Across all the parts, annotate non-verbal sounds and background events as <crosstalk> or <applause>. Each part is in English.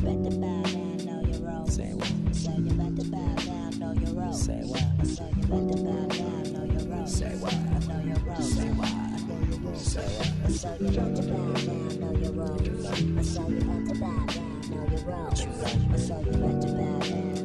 better bow down, know your role. Say what? So you better bow down, know your role. Say what? So you better bow down, know your role. Say what? Know your role. Say what? I know your role. Say what? So you better bow down, know your role. So you better bow down, know your role. So you better bow down,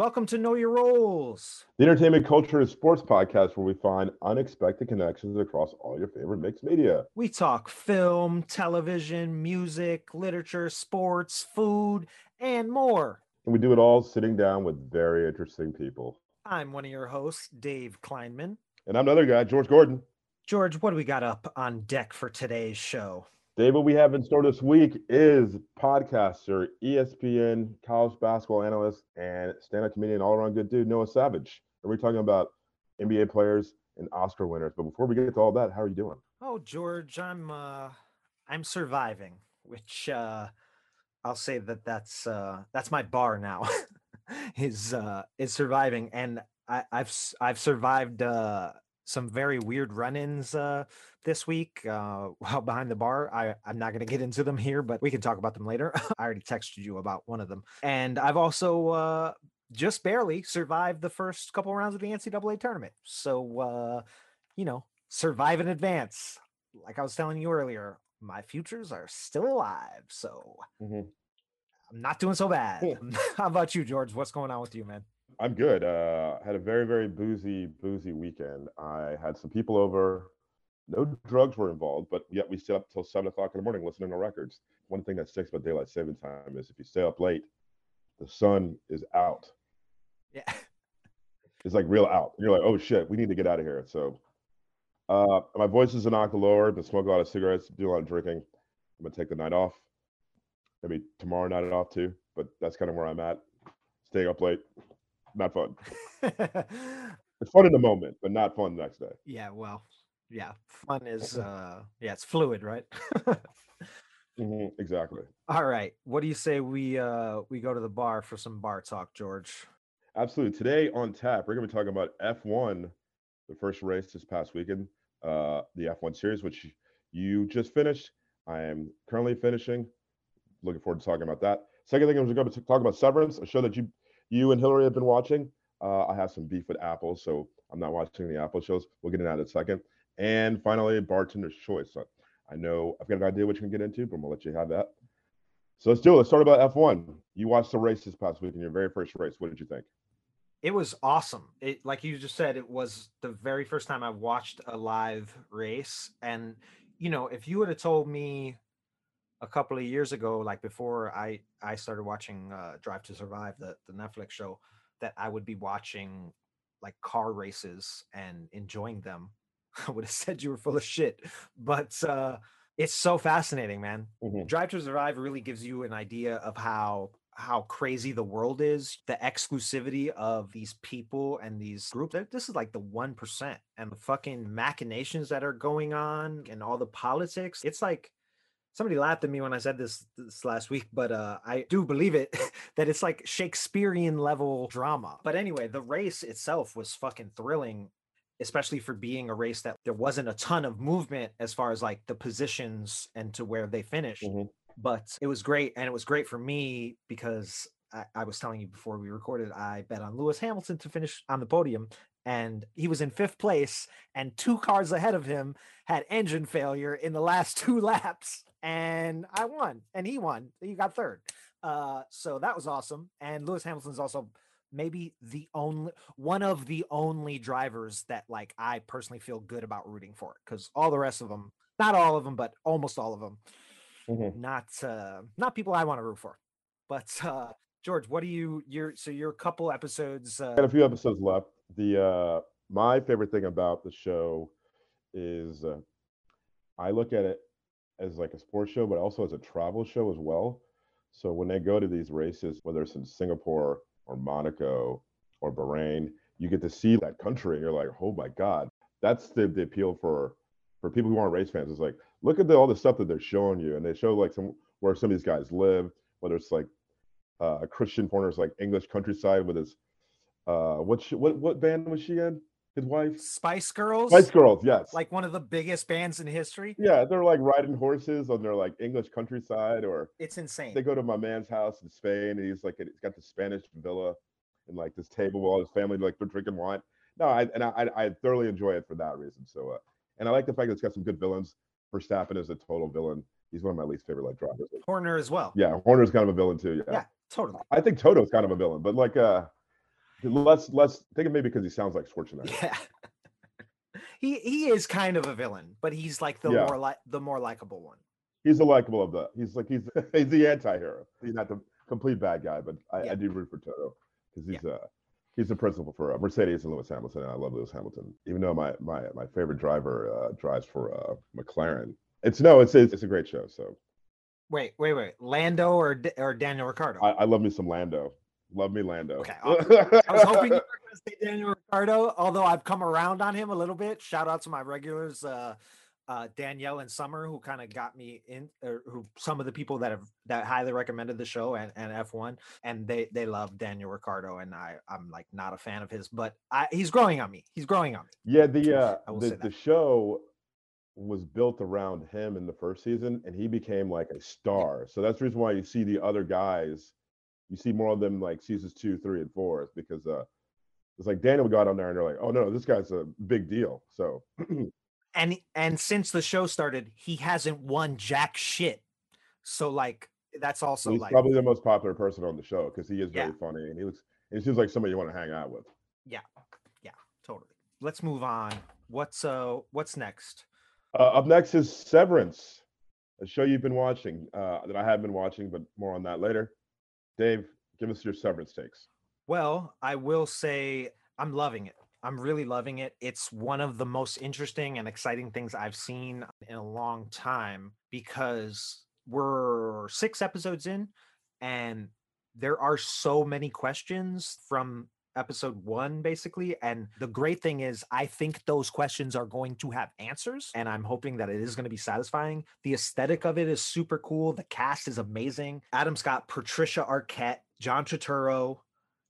Welcome to Know Your Roles. The entertainment, culture, and sports podcast where we find unexpected connections across all your favorite mixed media. We talk film, television, music, literature, sports, food, and more. And we do it all sitting down with very interesting people. I'm one of your hosts, Dave Kleinman. And I'm another guy, George Gordon. George, what do we got up on deck for today's show? Dave, what we have in store this week is podcaster, ESPN college basketball analyst, and stand-up comedian, all-around good dude, Noah Savage. And we're talking about NBA players and Oscar winners. But before we get to all that, how are you doing? Oh, George, I'm uh I'm surviving, which uh I'll say that that's uh that's my bar now. <laughs> is uh is surviving and I I've I've survived uh some very weird run-ins uh this week uh <laughs> while behind the bar. I I'm not going to get into them here, but we can talk about them later. <laughs> I already texted you about one of them. And I've also uh just barely survived the first couple rounds of the NCAA tournament. So uh you know, survive in advance. Like I was telling you earlier, my futures are still alive. So Mhm. I'm not doing so bad. Cool. <laughs> How about you, George? What's going on with you, man? I'm good. Uh, had a very, very boozy, boozy weekend. I had some people over. No drugs were involved, but yet we stayed up till seven o'clock in the morning listening to records. One thing that sticks about daylight saving time is if you stay up late, the sun is out. Yeah. <laughs> It's like real out. You're like, oh shit, we need to get out of here. So, uh, my voice is an octave lower. Been smoking a lot of cigarettes, do a lot of drinking. I'm gonna take the night off. Maybe tomorrow night off too. But that's kind of where I'm at. Staying up late, not fun. <laughs> It's fun in the moment, but not fun the next day. yeah, well, yeah. Fun is uh yeah, it's fluid, right? <laughs> Mhm, exactly. All right. What do you say we uh we go to the bar for some bar talk, George? Absolutely. Today on tap, we're going to be talking about F1, the first race this past weekend, uh, the F1 series, which you just finished. I am currently finishing. Looking forward to talking about that. Second thing, I'm going to talk about Severance, a show that you, you and Hillary have been watching. Uh, I have some beef with Apple, so I'm not watching the Apple shows. We'll get into that in a second. And finally, Bartender's Choice. So I know I've got an idea what you can get into, but I'm to let you have that. So let's do it. Let's start about F1. You watched the race this past weekend, your very first race. What did you think? It was awesome. It like you just said, it was the very first time I watched a live race. And you know, if you would have told me a couple of years ago, like before I I started watching uh, Drive to Survive, the the Netflix show, that I would be watching like car races and enjoying them, <laughs> I would have said you were full of shit. But uh, it's so fascinating, man. Mhm. Drive to Survive really gives you an idea of how how crazy the world is, the exclusivity of these people and these groups. This is like the 1% and the fucking machinations that are going on and all the politics. It's like somebody laughed at me when I said this this last week, but uh, I do believe it <laughs> that it's like Shakespearean level drama. But anyway, the race itself was fucking thrilling especially for being a race that there wasn't a ton of movement as far as like the positions and to where they finished. Mhm. But it was great. And it was great for me because I, I was telling you before we recorded, I bet on Lewis Hamilton to finish on the podium. And he was in fifth place, and two cars ahead of him had engine failure in the last <laughs> two laps. And I won, and he won. He got third. Uh, so that was awesome. And Lewis Hamilton's also maybe the only one of the only drivers that like I personally feel good about rooting for because all the rest of them, not all of them, but almost all of them, Mhm. not uh, not people I want to root for. But uh, George, what do you? You're so you're a couple episodes. Uh, got a few episodes left. The uh, my favorite thing about the show is uh, I look at it as like a sports show, but also as a travel show as well. So when they go to these races, whether it's in Singapore or Monaco or Bahrain, you get to see that country and you're like, oh my God. That's the, the appeal for for people who aren't race fans. It's like, look at the, all the stuff that they're showing you. And they show like some where some of these guys live, whether it's like uh Christian Horner's like English countryside with his uh what she, what what band was she in? His wife? Spice Girls, Spice Girls, yes. like one of the biggest bands in history. yeah, they're like riding horses on their like English countryside, or It's insane. they go to my man's house in Spain, and he's like, he's got the Spanish villa, and like this table with all his family, like they're drinking wine. No, I and I, I thoroughly enjoy it for that reason. So, uh, and I like the fact that it's got some good villains. For Verstappen is a total villain. He's one of my least favorite like drivers. Horner as well. Yeah, Horner's kind of a villain too. Yeah, Yeah, totally. I think Toto's kind of a villain, but like, uh, let's let's think of maybe because he sounds like Schwarzenegger. Yeah. <laughs> he he is kind of a villain, but he's like the Yeah. more like the more likable one. He's the likable of the. He's like he's <laughs> he's the anti-hero. He's not the complete bad guy, but I, Yeah. I do root for Toto because he's uh he's the principal for uh, Mercedes and Lewis Hamilton, and I love Lewis Hamilton. Even though my my my favorite driver uh, drives for uh, McLaren, it's no, it's it's, it's a great show. So Wait, wait, wait. Lando or or Daniel Ricciardo? I, I love me some Lando. Love me Lando. Okay, I was hoping you were going to say Daniel Ricciardo, although I've come around on him a little bit. Shout out to my regulars, uh, uh, Danielle and Summer, who kind of got me in, or who some of the people that have that highly recommended the show and, and F1, and they they love Daniel Ricciardo, and I I'm like not a fan of his, but I, he's growing on me. He's growing on me. Yeah, the uh the, the show was built around him in the first season and he became like a star. So that's the reason why you see the other guys, you see more of them like seasons two, three, and four, is because uh it's like Daniel got on there and they're like, oh no, this guy's a big deal. So <clears throat> And and since the show started, he hasn't won jack shit. So like that's also he's like probably the most popular person on the show because he is very Yeah. funny and he looks he seems like somebody you want to hang out with. Yeah, yeah, totally. Let's move on. What's uh what's next? Uh, up next is Severance, a show you've been watching uh, that I have been watching, but more on that later. Dave, give us your Severance takes. Well, I will say I'm loving it. I'm really loving it. It's one of the most interesting and exciting things I've seen in a long time because we're six episodes in and there are so many questions from episode one, basically. And the great thing is, I think those questions are going to have answers, and I'm hoping that it is going to be satisfying. The aesthetic of it is super cool. The cast is amazing. Adam Scott, Patricia Arquette, John Turturro,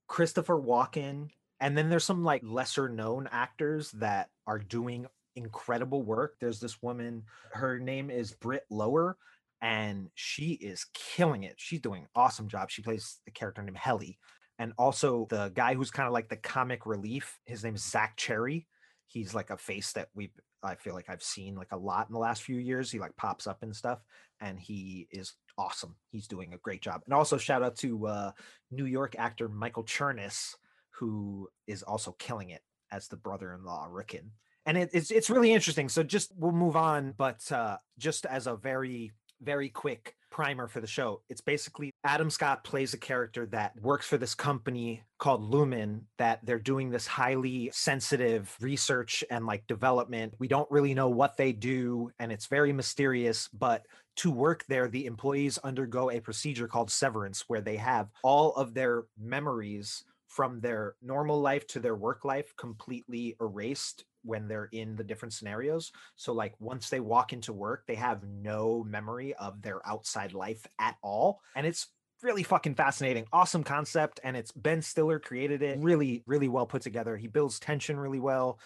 Christopher Walken, and then there's some like lesser known actors that are doing incredible work. There's this woman, her name is Britt Lower, and she is killing it. She's doing an awesome job. She plays the character named Helly. And also the guy who's kind of like the comic relief, his name's Zach Cherry. He's like a face that we I feel like I've seen like a lot in the last few years. He like pops up and stuff, and he is awesome. He's doing a great job. And also shout out to uh New York actor Michael Chernus, who is also killing it as the brother-in-law Ricken. And it, it's it's really interesting. So just we'll move on, but uh, just as a very very quick primer for the show, it's basically Adam Scott plays a character that works for this company called Lumon that they're doing this highly sensitive research and like development. We don't really know what they do, and it's very mysterious, but to work there, the employees undergo a procedure called severance, where they have all of their memories from their normal life to their work life completely erased when they're in the different scenarios. So, like, once they walk into work, they have no memory of their outside life at all. And it's really fucking fascinating. Awesome concept. And it's Ben Stiller created it. Really, really well put together. He builds tension really well.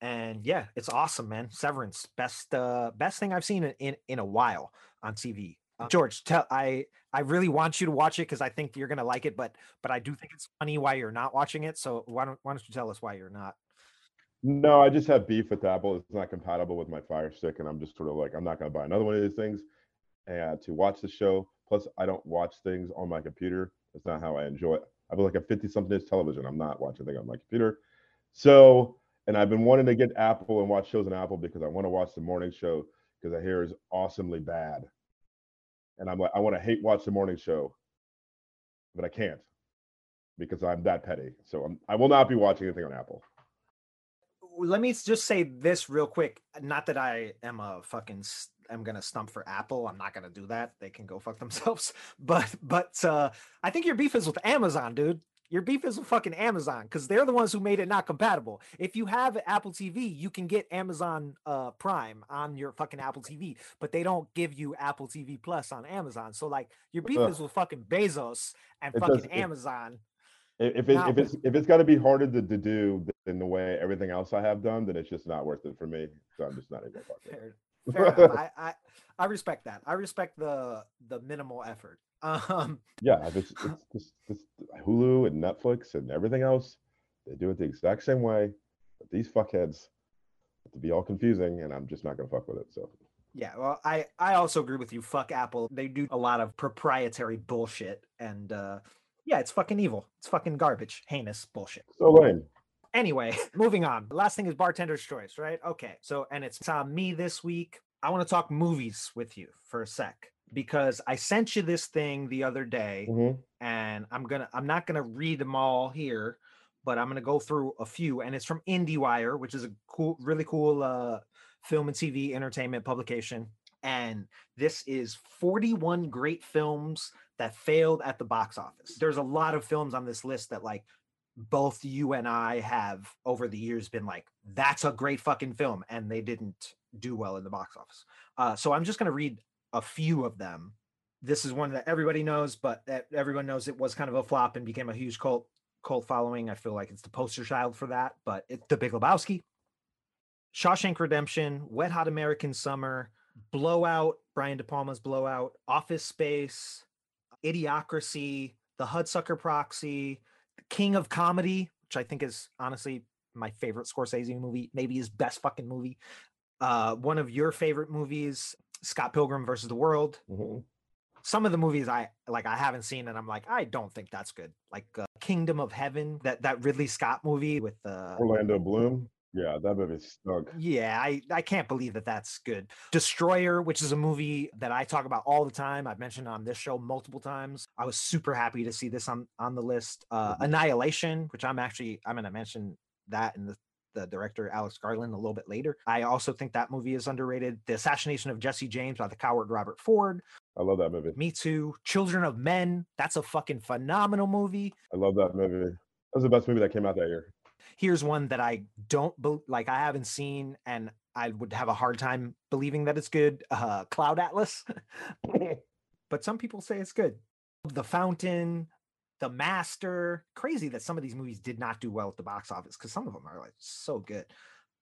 And yeah, it's awesome, man. Severance, best uh best thing I've seen in in, in a while on TV. Uh, George, tell I I really want you to watch it because I think you're gonna like it, but but I do think it's funny why you're not watching it. So why don't why don't you tell us why you're not? No, I just have beef with Apple. It's not compatible with my Fire Stick, and I'm just sort of like, I'm not going to buy another one of these things. And to watch the show, plus I don't watch things on my computer. That's not how I enjoy it. I have like a 50 something inch television. I'm not watching things on my computer. So, and I've been wanting to get Apple and watch shows on Apple because I want to watch the morning show because I hear is awesomely bad. And I'm like, I want to hate watch the morning show, but I can't because I'm that petty. So I'm, I will not be watching anything on Apple. Let me just say this real quick. Not that I am a fucking I'm gonna stump for Apple. I'm not gonna do that. They can go fuck themselves. <laughs> But but uh I think your beef is with Amazon, dude. Your beef is with fucking Amazon because they're the ones who made it not compatible. If you have Apple TV, you can get Amazon uh, Prime on your fucking Apple TV, but they don't give you Apple TV Plus on Amazon. So like your beef Ugh. is with fucking Bezos and It fucking it- Amazon. I- If it, if it's if it's got to be harder to, to do than the way everything else I have done, then it's just not worth it for me. So I'm just not even gonna fuck with it. Fair, fair. <laughs> I, I I respect that. I respect the the minimal effort. <laughs> Um, Yeah, it's, it's Hulu and Netflix and everything else, they do it the exact same way. But these fuckheads have to be all confusing, and I'm just not gonna fuck with it. So Yeah, well, I I also agree with you. Fuck Apple. They do a lot of proprietary bullshit, and uh, yeah, it's fucking evil. It's fucking garbage, heinous bullshit. so lame. Anyway, <laughs> moving on. The last thing is bartender's choice, right? Okay, so and it's on me this week. I want to talk movies with you for a sec because I sent you this thing the other day, Mhm. and I'm gonna I'm not gonna read them all here, but I'm gonna go through a few, and it's from IndieWire, which is a cool, really cool uh, film and TV entertainment publication. And this is 41 great films that failed at the box office. There's a lot of films on this list that like both you and I have over the years been like, that's a great fucking film, and they didn't do well in the box office. Uh, so I'm just gonna read a few of them. This is one that everybody knows, but that everyone knows it was kind of a flop and became a huge cult cult following. I feel like it's the poster child for that, but it's The Big Lebowski, Shawshank Redemption, Wet Hot American Summer, Blowout, Brian De Palma's Blowout, Office Space, Idiocracy, The Hudsucker Proxy, King of Comedy, which I think is honestly my favorite Scorsese movie, maybe his best fucking movie. Uh, one of your favorite movies, Scott Pilgrim versus the World. Mhm. Some of the movies I like, I haven't seen, and I'm like, I don't think that's good. Like uh, Kingdom of Heaven, that that Ridley Scott movie with uh, Orlando Bloom. Yeah, that movie stunk. yeah, I, I can't believe that that's good. Destroyer, which is a movie that I talk about all the time. I've mentioned on this show multiple times. I was super happy to see this on on the list. Uh, Mhm. Annihilation, which I'm actually I'm going to mention that in the the director Alex Garland a little bit later. I also think that movie is underrated. The Assassination of Jesse James by the coward Robert Ford. I love that movie. Me too. Children of Men. That's a fucking phenomenal movie. I love that movie. That was the best movie that came out that year. Here's one that I don't bel like I haven't seen and I would have a hard time believing that it's good. Uh Cloud Atlas. <laughs> but some people say it's good. The Fountain, The Master. Crazy that some of these movies did not do well at the box office because some of them are like so good.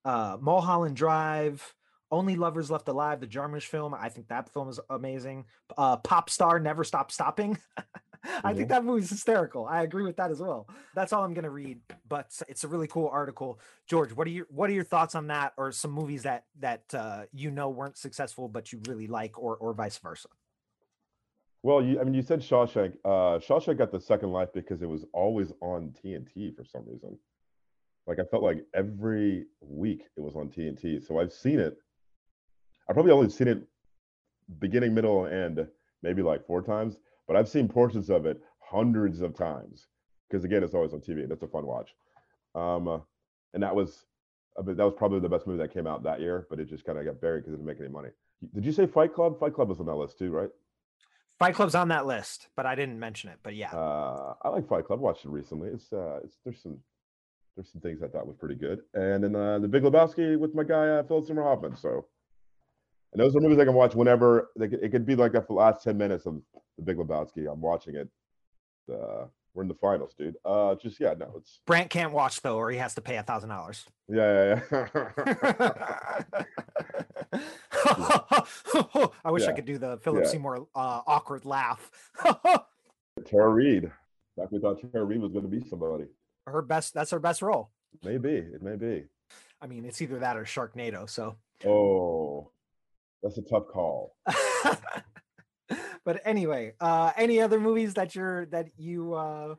Uh Mulholland Drive, Only Lovers Left Alive, the Jarmusch film. I think that film is amazing. Uh Pop Star Never Stop Stopping. <laughs> I think that movie's hysterical. I agree with that as well. That's all I'm gonna read, but it's a really cool article. George, what are your what are your thoughts on that, or some movies that that uh, you know weren't successful but you really like, or or vice versa? Well, you, I mean, you said Shawshank. Uh, Shawshank got the second life because it was always on TNT for some reason. Like I felt like every week it was on TNT. So I've seen it. I probably only seen it beginning, middle, and end, maybe like four times. But I've seen portions of it hundreds of times because again, it's always on TV. That's a fun watch. Um, uh, and that was, that was probably the best movie that came out that year. But it just kind of got buried because it didn't make any money. Did you say Fight Club? Fight Club was on that list too, right? Fight Club's on that list, but I didn't mention it. But yeah, Uh, I like Fight Club. Watched it recently. It's uh, it's there's some there's some things I thought was pretty good. And then uh, the Big Lebowski with my guy uh, Philip Seymour Hoffman. So, and those are movies I can watch whenever. They it could be like that for the last ten minutes of the Big Lebowski. I'm watching it. Uh, we're in the finals, dude. Uh, just yeah, no, it's Brant can't watch though, or he has to pay a thousand dollars. yeah, yeah, yeah. <laughs> I wish I could do the Philip Yeah. Seymour uh, awkward laugh. <laughs> Tara Reid. Back we thought Tara Reid was going to be somebody. her best. That's her best role. Maybe it may be. I mean, it's either that or Sharknado. So. Oh, that's a tough call. <laughs> but anyway, uh any other movies that you're that you uh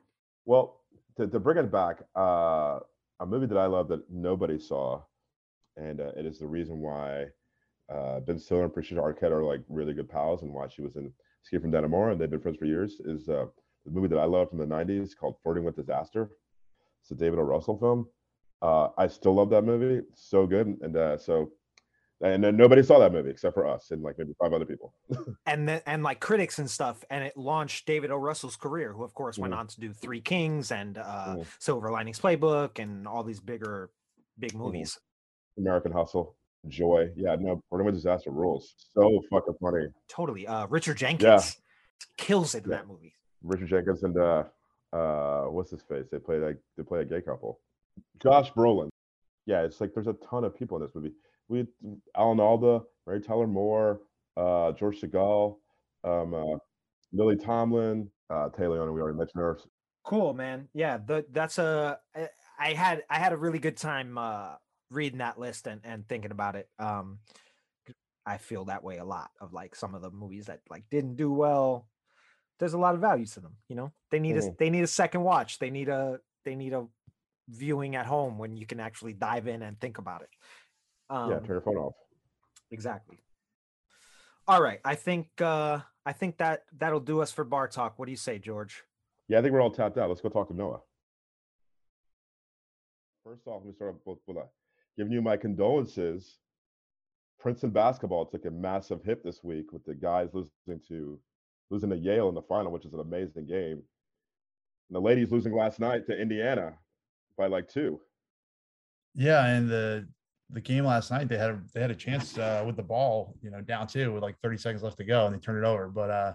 Well, to, to bring it back, uh, a movie that I love that nobody saw, and uh, it is the reason why uh, Ben Stiller and Patricia Arquette are like really good pals, and why she was in Escape from Dannemora, and they've been friends for years. Is uh, the movie that I love from the '90s called Flirting with Disaster. It's a David O. Russell film. Uh, I still love that movie. It's so good, and uh, so and then nobody saw that movie except for us and like maybe five other people. <laughs> and then and like critics and stuff and it launched david o russell's career who of course went on to do three kings and uh Mhm. silver linings playbook and all these bigger big movies American Hustle, Joy. Yeah, no, Portland Disaster rules. So fucking funny. totally uh richard jenkins yeah. kills it in Yeah. that movie Richard Jenkins and uh uh what's his face? They play like they play a gay couple. Josh Brolin. Yeah, it's like there's a ton of people in this movie. We Alan Alda, Mary Tyler Moore, uh George Segal, um uh Lily Tomlin, uh Téa Leoni, we already mentioned her. cool man yeah the, that's a. I had i had a really good time uh reading that list and and thinking about it um i feel that way a lot of like some of the movies that like didn't do well there's a lot of value to them you know they need a Mhm. they need a second watch they need a they need a viewing at home when you can actually dive in and think about it um yeah, turn your phone off. exactly all right i think uh i think that that'll do us for bar talk what do you say george Yeah, I think we're all tapped out. Let's go talk to Noah. First off, let me start off with, with uh, giving you my condolences. Princeton basketball took a massive hit this week with the guys losing to losing to Yale in the final, which is an amazing game. And the ladies losing last night to Indiana by like two. Yeah, and the the game last night they had a, they had a chance uh, with the ball, you know, down two with like 30 seconds left to go, and they turned it over. But uh,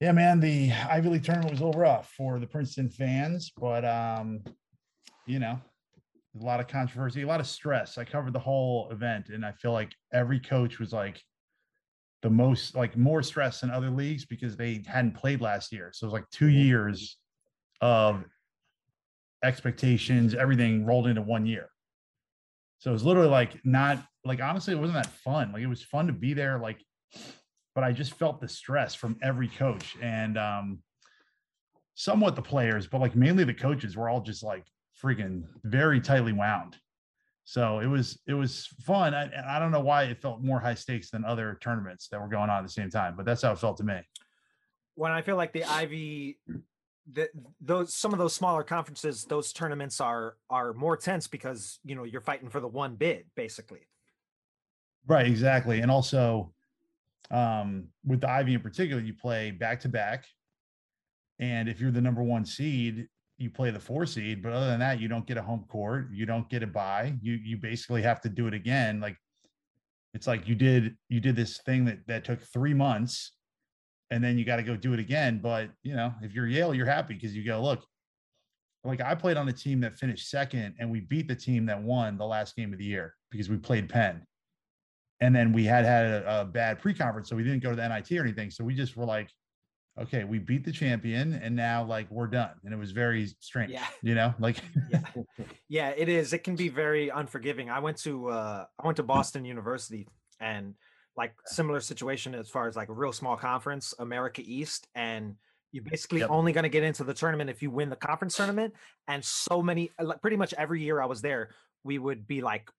yeah, man, the Ivy League tournament was a little rough for the Princeton fans, but um, you know, a lot of controversy, a lot of stress. I covered the whole event, and I feel like every coach was like the most like more stress than other leagues because they hadn't played last year. So it was like two years of expectations, everything rolled into one year. So it was literally like not like honestly, it wasn't that fun. Like it was fun to be there, like, but I just felt the stress from every coach and um somewhat the players, but like mainly the coaches were all just like freaking very tightly wound. So it was it was fun. I, I don't know why it felt more high stakes than other tournaments that were going on at the same time, but that's how it felt to me. when I feel like the Ivy, the, those some of those smaller conferences, those tournaments are are more tense because you know you're fighting for the one bid basically. Right, exactly. And also um with the Ivy in particular, you play back to back. And if you're the number one seed, you play the four seed. But other than that, you don't get a home court, you don't get a buy. You you basically have to do it again. Like it's like you did you did this thing that that took three months and then you got to go do it again. But you know, if you're Yale, you're happy because you go, look, like I played on a team that finished second and we beat the team that won the last game of the year because we played Penn. And then we had had a, a bad pre-conference, so we didn't go to the NIT or anything. So we just were like, okay, we beat the champion, and now like we're done. And it was very strange, Yeah. you know, like Yeah, <laughs> yeah, it is. It can be very unforgiving. I went to uh I went to Boston University and like similar situation as far as like a real small conference, America East, and you're basically Yep. only going to get into the tournament if you win the conference tournament. And so many, like pretty much every year I was there, we would be like,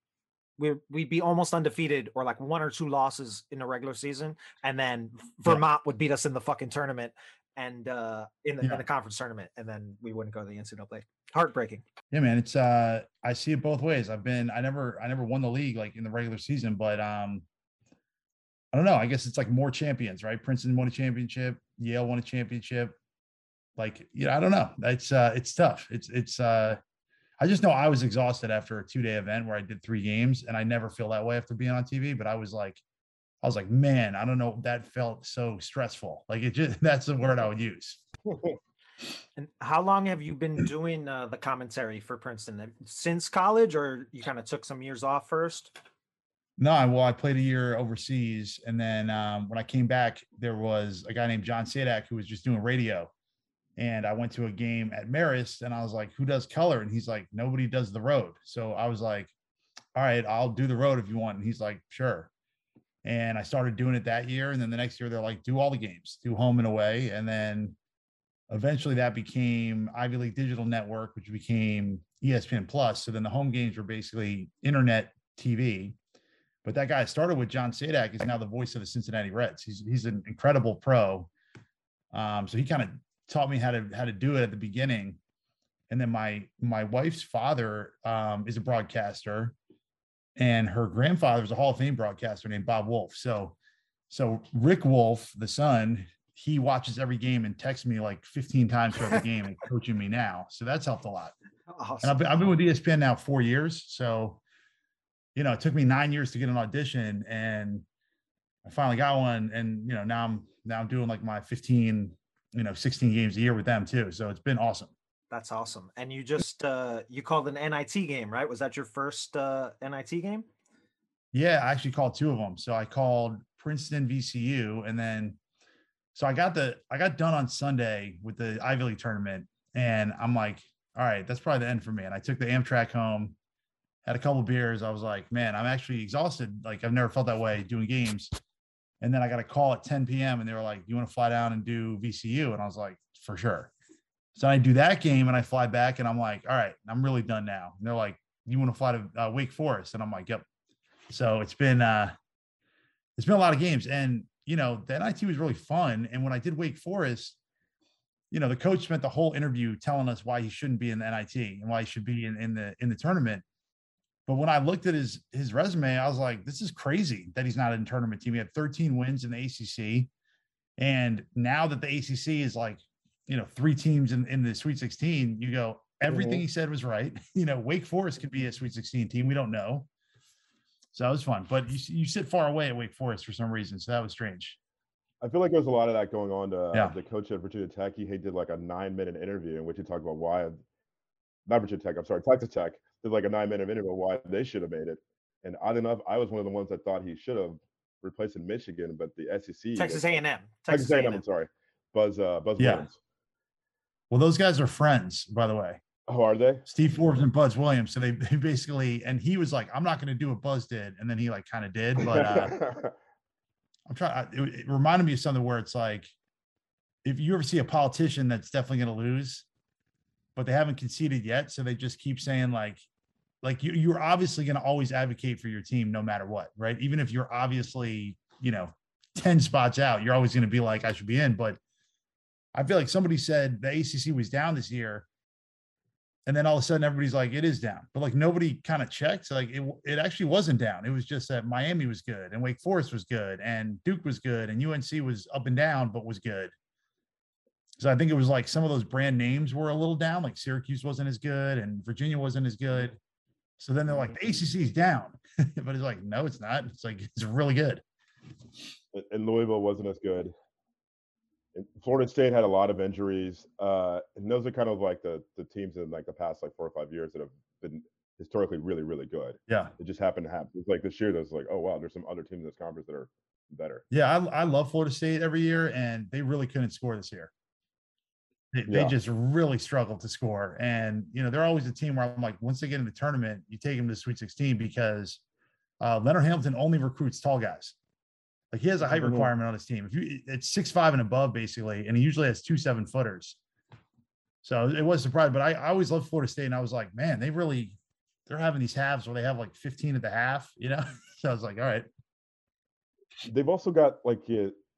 we we'd be almost undefeated or like one or two losses in the regular season, and then Vermont would beat us in the fucking tournament and uh in the, Yeah. in the conference tournament, and then we wouldn't go to the NCAA. Heartbreaking. Yeah, man, it's uh I see it both ways. I've been I never I never won the league like in the regular season, but um I don't know. I guess it's like more champions, right? Princeton won a championship, Yale won a championship. Like, you know, I don't know. It's uh it's tough. It's it's uh I just know I was exhausted after a two-day event where I did three games and I never feel that way after being on TV, but I was like I was like, man, I don't know. That felt so stressful. Like it just <laughs> that's the word I would use. <laughs> And how long have you been doing uh, the commentary for Princeton? Since college, or you kind of took some years off first? No, well, I played a year overseas, and then um, when I came back, there was a guy named John Sadak who was just doing radio, and I went to a game at Marist, and I was like, "Who does color?" And he's like, "Nobody does the road." So I was like, "All right, I'll do the road if you want." And he's like, "Sure." And I started doing it that year, and then the next year they're like, "Do all the games, do home and away," and then eventually that became Ivy League Digital Network, which became ESPN Plus. So then the home games were basically internet TV. But that guy started with, John Sadak, is now the voice of the Cincinnati Reds. He's he's an incredible pro. Um, so he kind of taught me how to how to do it at the beginning. And then my my wife's father um, is a broadcaster, and her grandfather was a Hall of Fame broadcaster named Bob Wolff. So, so Rick Wolff, the son, he watches every game and texts me like 15 times throughout the <laughs> game and coaching me now. So that's helped a lot. And I've been, I've been with ESPN now four years. So, you know, it took me nine years to get an audition and I finally got one. And, you know, now I'm, now I'm doing like my 15, you know, 16 games a year with them too. So it's been awesome. That's awesome. And you just uh you called an NIT game, right? Was that your first uh NIT game? Yeah, I actually called two of them. So I called Princeton VCU and then so I got the I got done on Sunday with the Ivy League tournament and I'm like, all right, that's probably the end for me. And I took the Amtrak home, had a couple beers. I was like, man, I'm actually exhausted. Like I've never felt that way doing games. And then I got a call at 10 p.m. and they were like, you want to fly down and do VCU? And I was like, for sure. So I do that game and I fly back and I'm like, all right, I'm really done now. And they're like, you want to fly to uh, Wake Forest? And I'm like, yep. So it's been uh it's been a lot of games. And you know, the NIT was really fun. And when I did Wake Forest, you know, the coach spent the whole interview telling us why he shouldn't be in the NIT and why he should be in, in the in the tournament. But when I looked at his his resume, I was like, this is crazy that he's not in tournament team. He had 13 wins in the ACC. And now that the ACC is like, you know, three teams in, in the Sweet 16, you go, everything Mhm. he said was right. <laughs> You know, Wake Forest could be a Sweet 16 team. We don't know. So that was fun. But you, you sit far away at Wake Forest for some reason. So that was strange. I feel like there's a lot of that going on. To, Yeah. The coach at Virginia Tech, he, he did like a nine minute interview in which he talked about why, not Virginia Tech, I'm sorry, Texas Tech, did like a nine minute interview on why they should have made it. And oddly enough, I was one of the ones that thought he should have replaced in Michigan, but the SEC, Texas A&M. Texas Texas A&M, A&M. I'm sorry, Buzz, uh, Buzz Yeah. Williams. Well, those guys are friends, by the way. Oh, are they? Steve Forbes and Buzz Williams. So they, they basically, and he was like, I'm not going to do what Buzz did. And then he like kind of did. <laughs> But uh, I'm trying, it, it reminded me of something where it's like, if you ever see a politician that's definitely going to lose, but they haven't conceded yet. So they just keep saying like, like you, you're obviously going to always advocate for your team no matter what, right? Even if you're obviously, you know, 10 spots out, you're always going to be like, I should be in. But I feel like somebody said the ACC was down this year. And then all of a sudden everybody's like, it is down. But like nobody kind of checked. Like it, it actually wasn't down. It was just that Miami was good and Wake Forest was good and Duke was good and UNC was up and down, but was good. So I think it was like some of those brand names were a little down, like Syracuse wasn't as good and Virginia wasn't as good. So then they're like, the ACC is down. <laughs> but it's like, no, it's not. It's like, it's really good. and- Louisville wasn't as good. And Florida State had a lot of injuries, uh, and those are kind of like the the teams in like the past like four or five years that have been historically really really good. Yeah. It just happened to happen. It's like this year, there's like, oh wow, there's some other teams in this conference that are better. Yeah, I, I love Florida State every year, and they really couldn't score this year. They, they just really struggle to score, and you know they're always a team where I'm like, once they get in the tournament, you take them to the Sweet 16 because uh, Leonard Hamilton only recruits tall guys. Like he has a height requirement on his team. If you, it's six five and above basically, and he usually has two seven footers. So it was surprised, but I, I always loved Florida State, and I was like, man, they really they're having these halves where they have like 15 at the half, you know. <laughs> so I was like, all right, They've also got like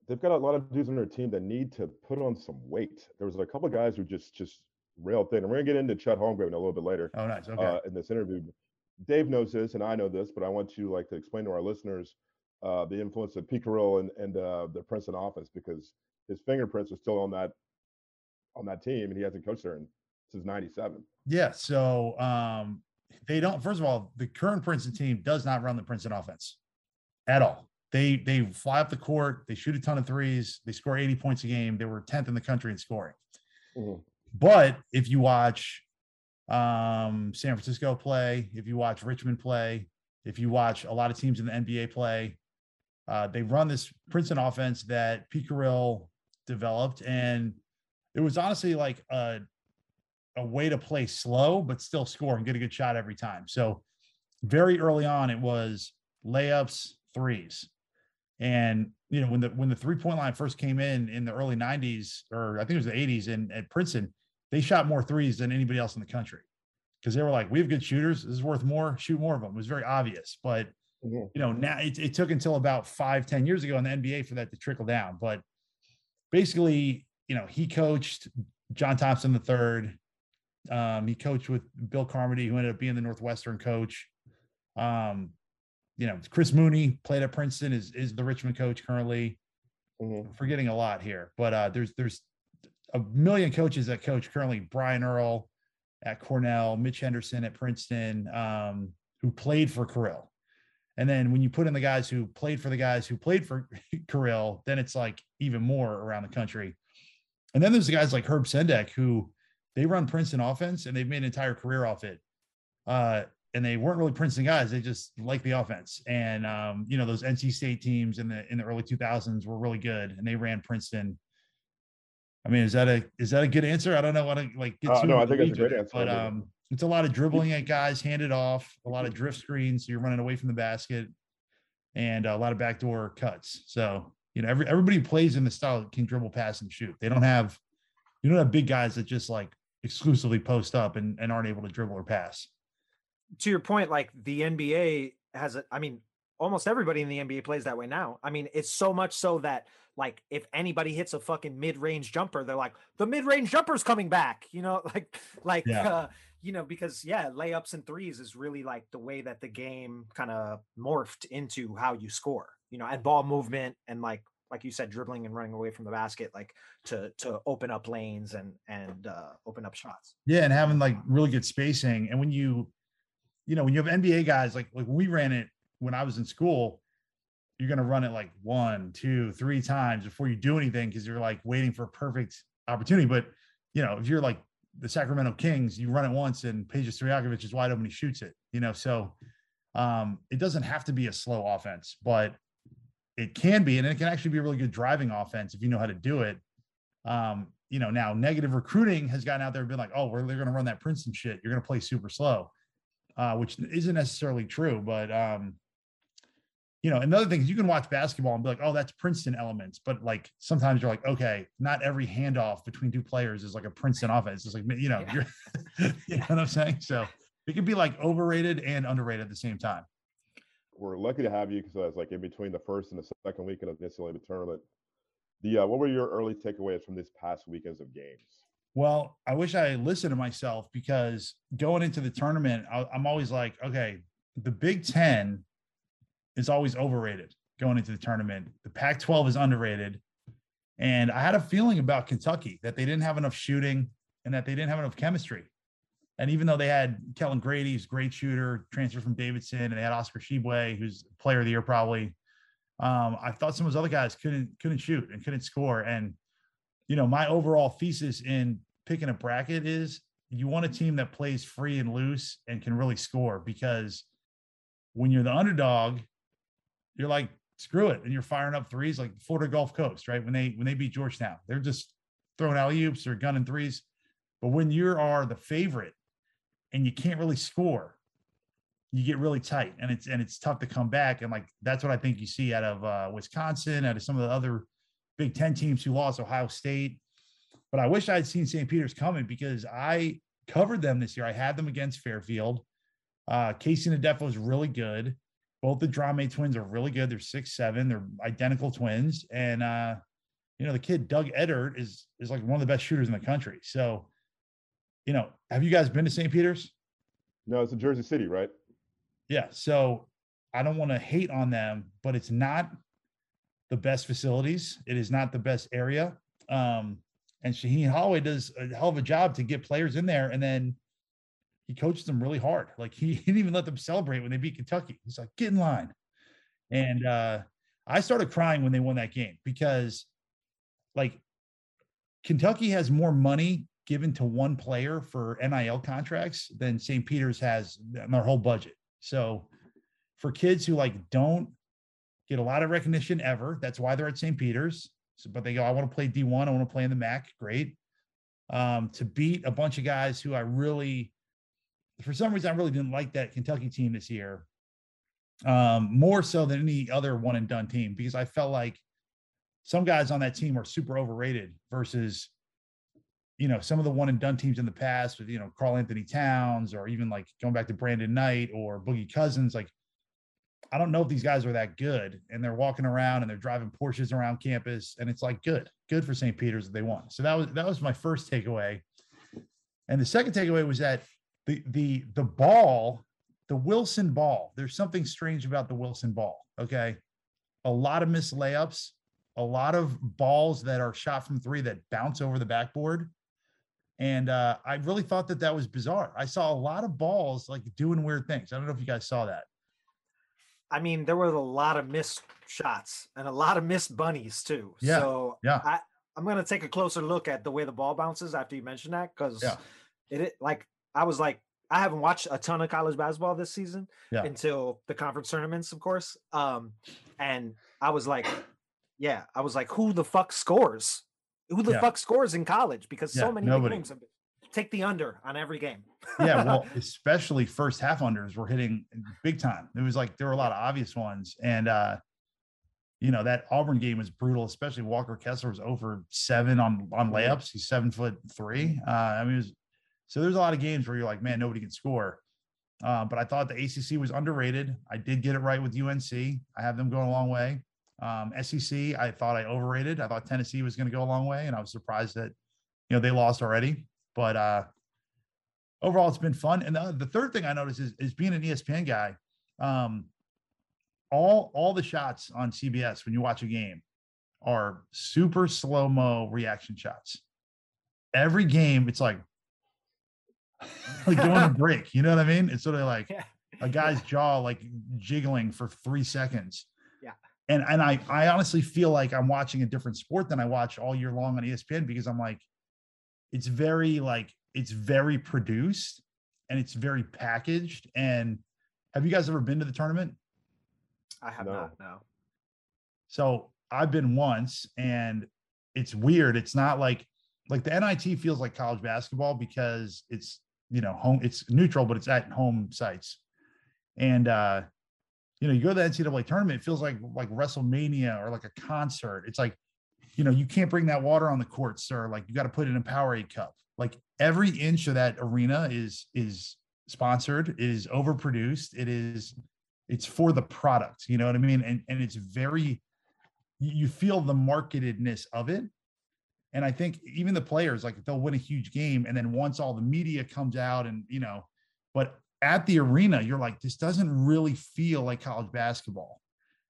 they've got a lot of dudes on their team that need to put on some weight. There was a couple of guys who just just rail thin, and we're gonna get into Chet Holmgren a little bit later. oh nice, okay. uh, in this interview. Dave knows this, and I know this, but I want you like to explain to our listeners uh, the influence of Pete Carril and and uh, the Princeton offense because his fingerprints are still on that on that team, and he hasn't coached there in, since '97. Yeah. So um, they don't. First of all, the current Princeton team does not run the Princeton offense at all. They they fly up the court. They shoot a ton of threes. They score 80 points a game. They were 10th in the country in scoring. Mhm. But if you watch um, San Francisco play, if you watch Richmond play, if you watch a lot of teams in the NBA play, uh, they run this Princeton offense that Pete Carril developed, and it was honestly like a a way to play slow but still score and get a good shot every time. So very early on, it was layups, threes, and you know when the when the three point line first came in in the early '90s or I think it was the '80s in at Princeton, they shot more threes than anybody else in the country because they were like, we have good shooters. This is worth more. Shoot more of them. It was very obvious, but Mhm. you know now it, it took until about five ten years ago in the nba for that to trickle down but basically you know he coached john thompson the third um, he coached with bill carmody who ended up being the northwestern coach um, you know, Chris Mooney played at Princeton, is is the Richmond coach currently. Mhm. Forgetting a lot here, but uh, there's there's a million coaches that coach currently. Brian Earl at Cornell, Mitch Henderson at Princeton, um, who played for Carril. And then when you put in the guys who played for the guys who played for <laughs> Carril, then it's like even more around the country. And then there's the guys like Herb Sendek who they run Princeton offense and they've made an entire career off it. Uh, and they weren't really Princeton guys; they just like the offense. And um, you know those NC State teams in the in the early 2000s were really good, and they ran Princeton. I mean, is that a is that a good answer? I don't know what to like. Get Uh, no, I think it's a great answer. But um, it's a lot of dribbling <laughs> at guys, handed off, a lot of drift screens, so you're running away from the basket, and a lot of backdoor cuts. So you know, every everybody plays in the style that can dribble, pass, and shoot. They don't have you don't have big guys that just like exclusively post up and, and aren't able to dribble or pass. To your point, like the NBA has a, I mean, almost everybody in the NBA plays that way now. I mean, it's so much so that like if anybody hits a fucking mid-range jumper, they're like, the mid-range jumper's coming back, you know, <laughs> like like Yeah. uh, you know, because yeah, layups and threes is really like the way that the game kind of morphed into how you score, you know, and ball movement and like like you said, dribbling and running away from the basket, like to to open up lanes and and uh open up shots. Yeah, and having like really good spacing. And when you, you know, when you have NBA guys like like we ran it when I was in school, you're gonna run it like one, two, three times before you do anything because you're like waiting for a perfect opportunity. But you know, if you're like the Sacramento Kings, you run it once and Peja Stojakovic is wide open, he shoots it. You know, so um, it doesn't have to be a slow offense, but it can be, and it can actually be a really good driving offense if you know how to do it. Um, you know, now negative recruiting has gotten out there and been like, oh, we're they're going to run that Princeton shit. You're going to play super slow, uh, which isn't necessarily true. But um, you know, another thing is you can watch basketball and be like, oh, that's Princeton elements. But like sometimes you're like, okay, not every handoff between two players is like a Princeton offense. It's like you know, Yeah. you're, <laughs> you know what I'm saying. So it could be like overrated and underrated at the same time. We're lucky to have you because I was like in between the first and the second weekend of the NCAA tournament. The uh, what were your early takeaways from this past weekends of games? Well, I wish I listened to myself because going into the tournament, I, I'm always like, okay, the Big Ten is always overrated going into the tournament. The Pac 12 is underrated. And I had a feeling about Kentucky that they didn't have enough shooting and that they didn't have enough chemistry. And even though they had Kellan Grady, who's great shooter, transferred from Davidson, and they had Oscar Tshiebwe, who's player of the year probably, um, I thought some of those other guys couldn't couldn't shoot and couldn't score. And you know, my overall thesis in picking a bracket is you want a team that plays free and loose and can really score because when you're the underdog, you're like, screw it. And you're firing up threes like Florida Gulf Coast, right? When they when they beat Georgetown, they're just throwing alley oops or gunning threes. But when you are the favorite and you can't really score, you get really tight and it's and it's tough to come back. And like that's what I think you see out of uh, Wisconsin, out of some of the other Big Ten teams who lost Ohio State. But I wish I'd seen St. Peter's coming because I covered them this year. I had them against Fairfield. Uh, KC Ndefo is really good. Both the Drame twins are really good. They're six seven. They're identical twins, and uh, you know the kid Doug Edert is is like one of the best shooters in the country. So, you know, have you guys been to St. Peter's? No, it's in Jersey City, right? Yeah. So I don't want to hate on them, but it's not the best facilities. It is not the best area. Um, and Shaheen Holloway does a hell of a job to get players in there. And then he coaches them really hard. Like <laughs> he, didn't even let them celebrate when they beat Kentucky. He's like, get in line. And uh, I started crying when they won that game because like Kentucky has more money given to one player for NIL contracts than St. Peter's has in their whole budget. So for kids who like don't get a lot of recognition ever, that's why they're at St. Peter's. So, but they go, I want to play D1, I want to play in the MAAC. Great. Um, to beat a bunch of guys who I really, for some reason, I really didn't like that Kentucky team this year. Um, more so than any other one and done team, because I felt like some guys on that team are super overrated versus you know, some of the one and done teams in the past with, you know, Karl Anthony Towns or even like going back to Brandon Knight or Boogie Cousins, like, I don't know if these guys are that good. And they're walking around and they're driving Porsches around campus. And it's like, good, good for St. Peter's that they won. So that was, that was my first takeaway. And the second takeaway was that the, the, the ball the Wilson ball, there's something strange about the Wilson ball. Okay. A lot of missed layups, a lot of balls that are shot from three that bounce over the backboard. And uh, I really thought that that was bizarre. I saw a lot of balls like doing weird things. I don't know if you guys saw that. I mean, there were a lot of missed shots and a lot of missed bunnies too. Yeah, So yeah. I, I'm gonna take a closer look at the way the ball bounces after you mentioned that because Yeah. it, it like I was like I haven't watched a ton of college basketball this season Yeah. until the conference tournaments, of course. Um, and I was like, yeah, I was like, who the fuck scores? Who the Yeah. fuck scores in college? Because so many nobody. games have been- take the under on every game. yeah, <laughs> well, especially first half unders were hitting big time. It was like there were a lot of obvious ones, and uh, you know that Auburn game was brutal. Especially Walker Kessler was over seven on on layups. He's seven foot three. Uh, I mean, it was, so there's a lot of games where you're like, man, nobody can score. Uh, but I thought the ACC was underrated. I did get it right with UNC. I have them going a long way. Um, SEC, I thought I overrated. I thought Tennessee was going to go a long way, and I was surprised that you know they lost already. But uh, overall, it's been fun. And the, the third thing I noticed is, is being an ESPN guy. Um, all all the shots on CBS when you watch a game are super slow mo reaction shots. Every game, it's like <laughs> like going to <laughs> break. You know what I mean? It's sort of like Yeah. a guy's jaw like jiggling for three seconds. Yeah. And and I I honestly feel like I'm watching a different sport than I watch all year long on ESPN because I'm like, it's very like it's very produced and it's very packaged. And have you guys ever been to the tournament? I have No. not. No. So I've been once and it's weird. It's not like like the NIT feels like college basketball because it's you know home it's neutral, but it's at home sites. And uh you know, you go to the NCAA tournament, it feels like like WrestleMania or like a concert. It's like, you know, you can't bring that water on the court, sir. Like you got to put it in a Powerade cup. Like every inch of that arena is is sponsored, is overproduced, it is it's for the product, you know what I mean? And and it's very you you feel the marketedness of it. And I think even the players, like they'll win a huge game, and then once all the media comes out, and you know, but at the arena, you're like, this doesn't really feel like college basketball.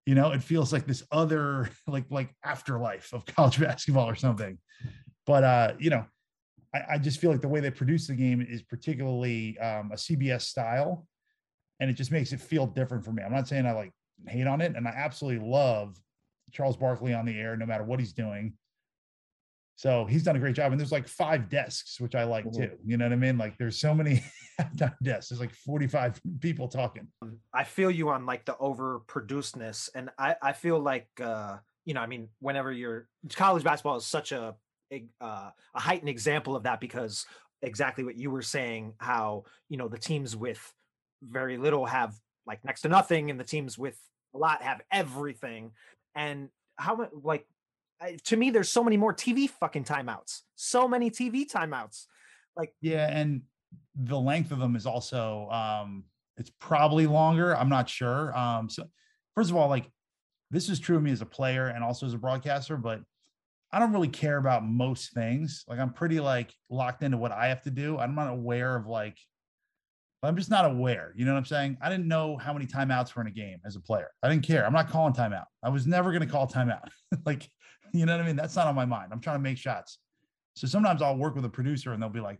You know, it feels like this other, <laughs> like like afterlife of <laughs> college basketball or something. But uh, you know, I, I just feel like the way they produce the game is particularly um, a CBS style, and it just makes it feel different for me. I'm not saying I like hate on it, and I absolutely love Charles Barkley on the air, no matter what he's doing. So he's done a great job. And there's like five desks, which I like Mhm. too. You know what I mean? Like there's so many <laughs> desks. There's like 45 <laughs> people talking. Um, I feel you on like the overproducedness, and I I feel like uh you know I mean whenever you're college basketball is such a a, uh, a heightened example of that because exactly what you were saying how you know the teams with very little have like next to nothing and the teams with a lot have everything and how much like I- to me there's so many more TV fucking timeouts so many TV timeouts Like Yeah, and the length of them is also um it's probably longer. I'm not sure. Um so first of all, like this is true of me as a player and also as a broadcaster, but I don't really care about most things. Like I'm pretty like locked into what I have to do. I'm not aware of like I'm just not aware. You know what I'm saying? I didn't know how many timeouts were in a game as a player. I didn't care. I'm not calling timeout. I was never going to call timeout. <laughs> like, you know what I mean? That's not on my mind. I'm trying to make shots. So sometimes I'll work with a producer and they'll be like,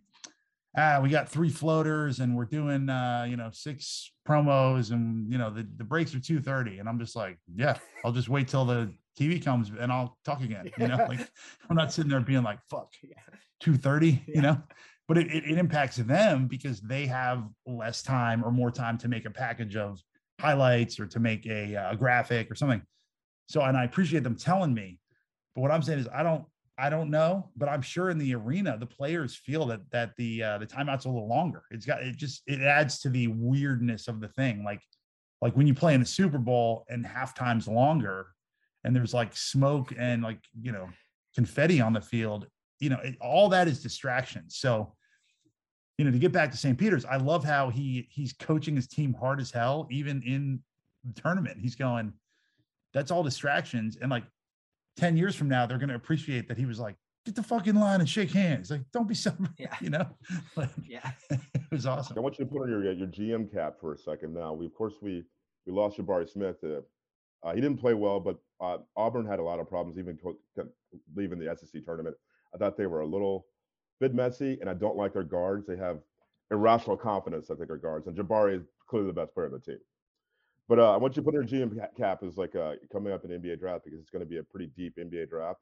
ah, we got three floaters and we're doing, uh, you know, six promos and, you know, the, the breaks are 2.30. And I'm just like, yeah, I'll just wait till the TV comes and I'll talk again. You know, like <laughs> I'm not sitting there being like, fuck, Yeah. 2.30, Yeah. you know? But it, it, it impacts them because they have less time or more time to make a package of highlights or to make a, uh, graphic or something. So, and I appreciate them telling me, but what I'm saying is I don't, I don't know, but I'm sure in the arena, the players feel that, that the, uh, the timeout's a little longer. It's got, it just, it adds to the weirdness of the thing. Like, like when you play in the Super Bowl and halftime's longer and there's like smoke and like, you know, confetti on the field, you know, it, all that is distractions. So, you know, to get back to St. Peter's, I love how he he's coaching his team hard as hell, even in the tournament. He's going, that's all distractions. And like 10 years from now, they're going to appreciate that he was like, get the fucking line and shake hands. Like, don't be <laughs> so, Yeah. you know, <laughs> like, Yeah. it was awesome. I want you to put on your your GM cap for a second. Now, we of course we we lost Jabari Smith. Uh, uh, he didn't play well, but uh, Auburn had a lot of problems even co- co- leaving the SEC tournament. I thought they were a little bit messy, and I don't like their guards. They have irrational confidence. I think their guards, and Jabari is clearly the best player on the team. But uh, I want you to put in your GM cap as like uh, coming up in NBA draft because it's going to be a pretty deep NBA draft.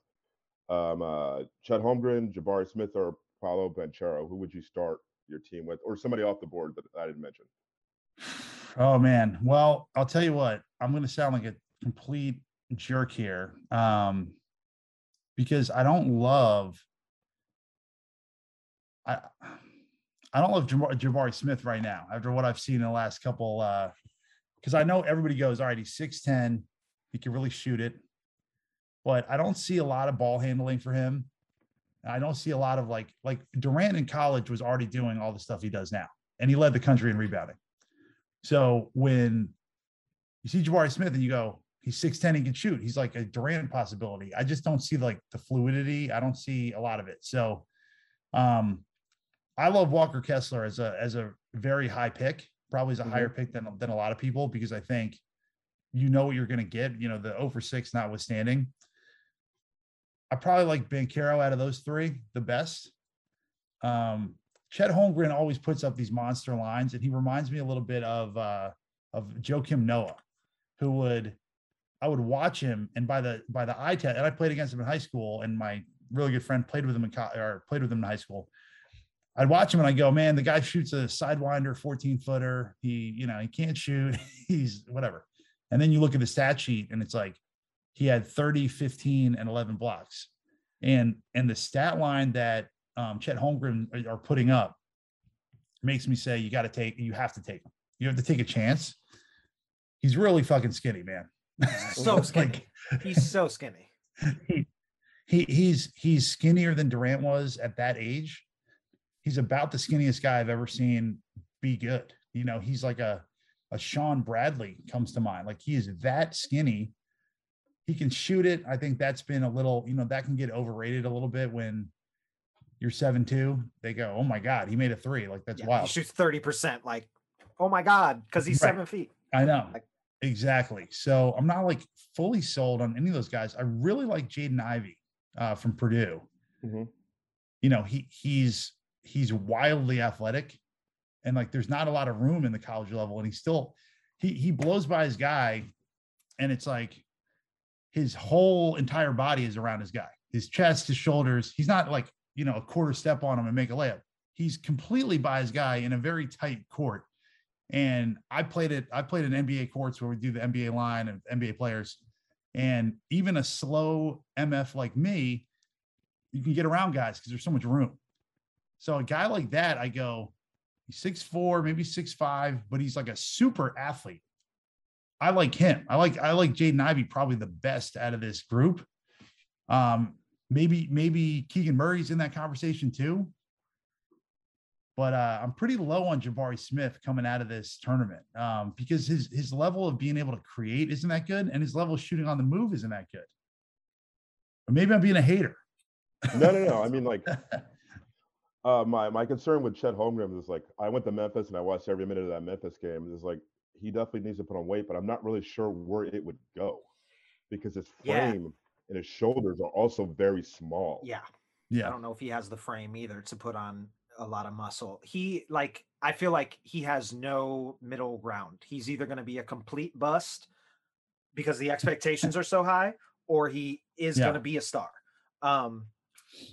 Um, uh, Chet Holmgren, Jabari Smith, or Paolo Banchero. Who would you start your team with, or somebody off the board that I didn't mention? Oh man. Well, I'll tell you what, I'm gonna sound like a complete jerk here. Um, because I don't love I I don't love Jabari Smith right now after what I've seen in the last couple uh because I know everybody goes, all right, he's 6'10, he can really shoot it, but I don't see a lot of ball handling for him. I don't see a lot of like like Durant in college was already doing all the stuff he does now, and he led the country in rebounding. So when you see Jabari Smith and you go, he's 6'10, he can shoot. He's like a Durant possibility. I just don't see like the fluidity. I don't see a lot of it. So um I love Walker Kessler as a as a very high pick, probably is a Mhm. higher pick than than a lot of people because I think you know what you're gonna get, you know, the over six notwithstanding. I probably like Banchero out of those three the best. Um, Chet Holmgren always puts up these monster lines, and he reminds me a little bit of uh, of Joakim Noah, who would I would watch him, and by the by the eye test, and I played against him in high school, and my really good friend played with him in co- or played with him in high school. I'd watch him and I go, man, the guy shoots a sidewinder 14 footer. He, you know, he can't shoot. <laughs> He's whatever. And then you look at the stat sheet and it's like he had 30, 15, and 11 blocks. And and the stat line that um, Chet Holmgren are, are putting up makes me say you got to take, you have to take him. You have to take a chance. He's really fucking skinny, man. So <laughs> Like, skinny. He's so skinny. <laughs> he, he he's he's skinnier than Durant was at that age. He's about the skinniest guy I've ever seen be good. You know, he's like a a Shawn Bradley comes to mind. Like he is that skinny. He can shoot it. I think that's been a little, you know, that can get overrated a little bit when you're seven two. They go, oh my god, he made a three. Like that's Yeah, wild. He shoots 30%. Like, oh my God, because he's Right. seven feet. I know. Like- exactly. So I'm not like fully sold on any of those guys. I really like Jaden Ivey uh, from Purdue. Mhm. You know, he he's he's wildly athletic, and like there's not a lot of room in the college level, and he still he he blows by his guy, and it's like his whole entire body is around his guy, his chest, his shoulders. He's not like you know a quarter step on him and make a layup. He's completely by his guy in a very tight court. And I played it. I played in NBA courts where we do the NBA line and NBA players. And even a slow MF like me, you can get around guys because there's so much room. So a guy like that, I go, he's six four, maybe six five, but he's like a super athlete. I like him. I like I like Jaden Ivey probably the best out of this group. Um, maybe maybe Keegan Murray's in that conversation too. But uh, I'm pretty low on Jabari Smith coming out of this tournament um, because his his level of being able to create isn't that good, and his level of shooting on the move isn't that good. Or maybe I'm being a hater. No, no, no. I mean, like, <laughs> uh, my my concern with Chet Holmgren is like, I went to Memphis and I watched every minute of that Memphis game. It's like, he definitely needs to put on weight, but I'm not really sure where it would go because his Yeah. frame and his shoulders are also very small. Yeah. Yeah. I don't know if he has the frame either to put on a lot of muscle. He like I feel like he has no middle ground. He's either going to be a complete bust because the expectations are so high or he is Yeah. going to be a star. Um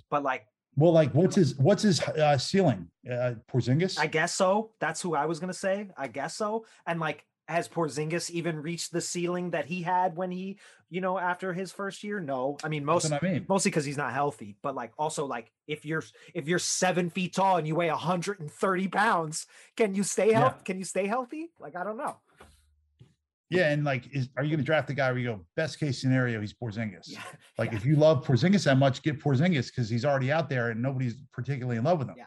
but like well, like what's his what's his uh, ceiling? Uh, Porzingis. I guess so. That's who I was going to say. I guess so. And like has Porzingis even reached the ceiling that he had when he, you know, after his first year? No. I mean, most I mean. mostly because he's not healthy but like also like if you're if you're seven feet tall and you weigh 130 pounds can you stay Yeah. healthy can you stay healthy like i don't know Yeah, and like, is are you going to draft the guy where you go best case scenario? He's Porzingis. yeah <laughs> Like, yeah. if you love Porzingis that much, get Porzingis because he's already out there and nobody's particularly in love with him. Yeah.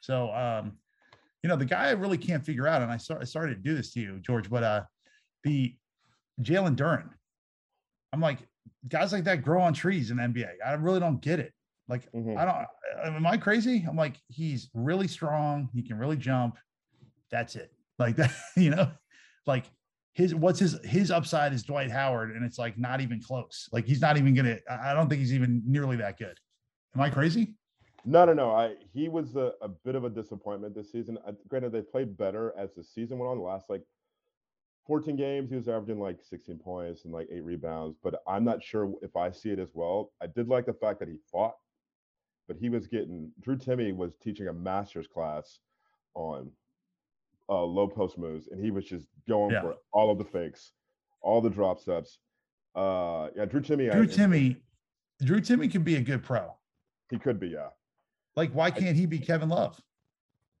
So, um, you know, the guy I really can't figure out, and I, start, I started to do this to you, George, but uh, the Jalen Duren. I'm like, guys like that grow on trees in the NBA. I really don't get it. Like Mhm. I don't. Am I crazy? I'm like he's really strong. He can really jump. That's it. Like that. <laughs> You know, like his what's his his upside is Dwight Howard, and it's like not even close. Like he's not even gonna. I don't think he's even nearly that good. Am I crazy? No, no, no. I he was a, a bit of a disappointment this season. I, granted, they played better as the season went on. The last like 14 games, he was averaging like 16 points and like eight rebounds. But I'm not sure if I see it as well. I did like the fact that he fought, but he was getting Drew Timme was teaching a master's class on uh, low post moves, and he was just going Yeah. for all of the fakes, all the drop steps. Uh, yeah, Drew Timme. I- Drew Timme, Drew Timme could be a good pro. he could be, yeah. Like, why can't he be Kevin Love?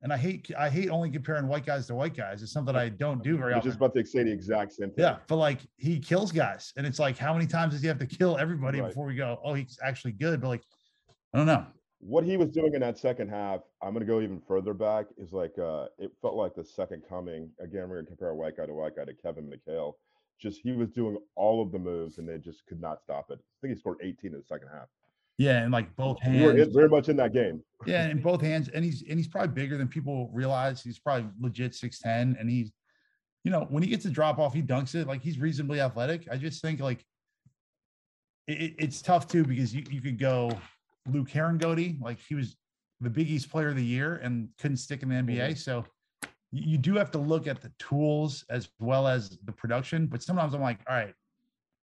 And I hate I hate only comparing white guys to white guys. It's something I don't do very I often. just about to say the exact same thing. Yeah, but like he kills guys, and it's like how many times does he have to kill everybody Right. before we go? Oh, he's actually good, but like I don't know. What he was doing in that second half, I'm gonna go even further back, is like uh it felt like the second coming. Again, we're gonna compare a white guy to white guy to Kevin McHale. Just he was doing all of the moves and they just could not stop it. I think he scored 18 in the second half. Yeah, and like both We were hands. very much in that game. Yeah, in <laughs> both hands, and he's and he's probably bigger than people realize. He's probably legit six ten, and he's, you know, when he gets a drop off, he dunks it. Like he's reasonably athletic. I just think like it- it's tough too because you you could go Luke Harangody, like he was the Big East Player of the Year and couldn't stick in the NBA. So you, you do have to look at the tools as well as the production. But sometimes I'm like, all right,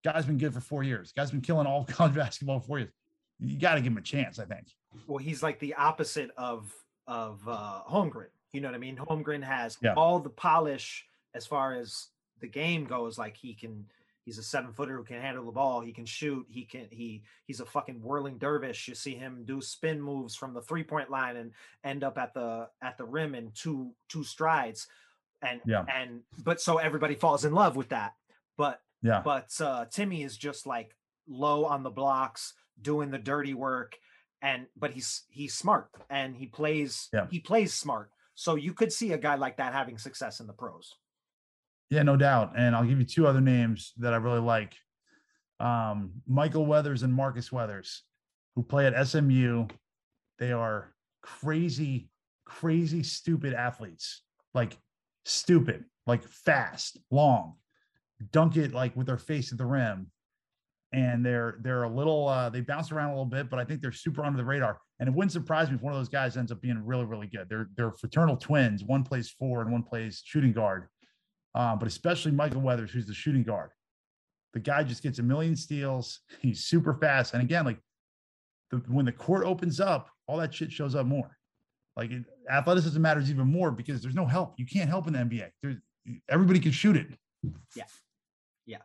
guy's been good for four years. Guy's been killing all <laughs> college basketball for four years. You got to give him a chance, I think. well he's like the opposite of of uh holmgren you know what i mean holmgren has Yeah. all the polish as far as the game goes like he can he's a seven footer who can handle the ball he can shoot he can he he's a fucking whirling dervish you see him do spin moves from the three point line and end up at the at the rim in two two strides and Yeah. and but so everybody falls in love with that but Yeah. but uh timme is just like low on the blocks doing the dirty work and but he's he's smart and he plays Yeah. he plays smart so you could see a guy like that having success in the pros Yeah, no doubt. And I'll give you two other names that I really like. Um, Michael Weathers and Marcus Weathers, who play at SMU. They are crazy, crazy, stupid athletes. Like stupid, like fast, long, dunk it like with their face at the rim. And they're they're a little uh they bounce around a little bit, but I think they're super under the radar. And it wouldn't surprise me if one of those guys ends up being really, really good. They're they're fraternal twins. One plays four and one plays shooting guard um, but especially Michael Weathers, who's the shooting guard. The guy just gets a million steals. <laughs> He's super fast. And again, like the, when the court opens up, all that shit shows up more. Like it, athleticism matters even more because there's no help. You can't help in the NBA. There's everybody can shoot it. Yeah. Yeah.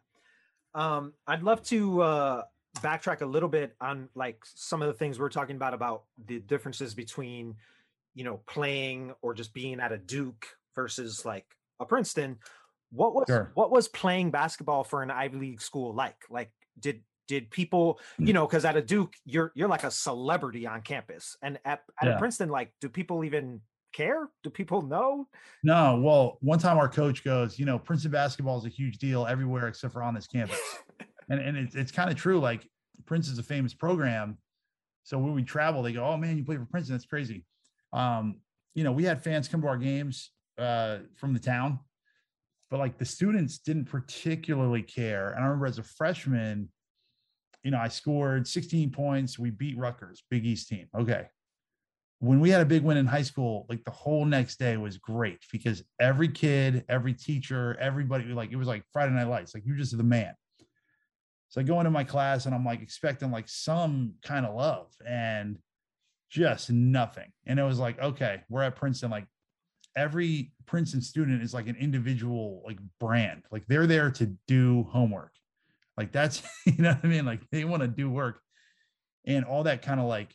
Um i'd love to uh backtrack a little bit on like some of the things we are talking about about the differences between you know playing or just being at a duke versus like princeton what was Sure. what was playing basketball for an ivy league school like like did did people Mm. you know because at a duke you're you're like a celebrity on campus and at, at Yeah. a princeton like do people even care do people know No, well, one time our coach goes, you know, Princeton basketball is a huge deal everywhere except for on this campus. and and it's, it's kind of true. Like princeton's a famous program. So when we travel, they go, oh man, you play for Princeton. That's crazy. Um, you know, we had fans come to our games uh, from the town, but like the students didn't particularly care. And I remember as a freshman, you know, I scored 16 points. We beat Rutgers, Big East team. Okay. When we had a big win in high school, like the whole next day was great because every kid, every teacher, everybody, like it was like Friday Night Lights. Like you're just the man. So I go into my class and I'm like expecting like some kind of love and just nothing. And it was like, okay, we're at Princeton. Like every Princeton student is like an individual like brand. Like they're there to do homework. Like that's, <laughs> you know what I mean? Like they want to do work. And all that kind of like,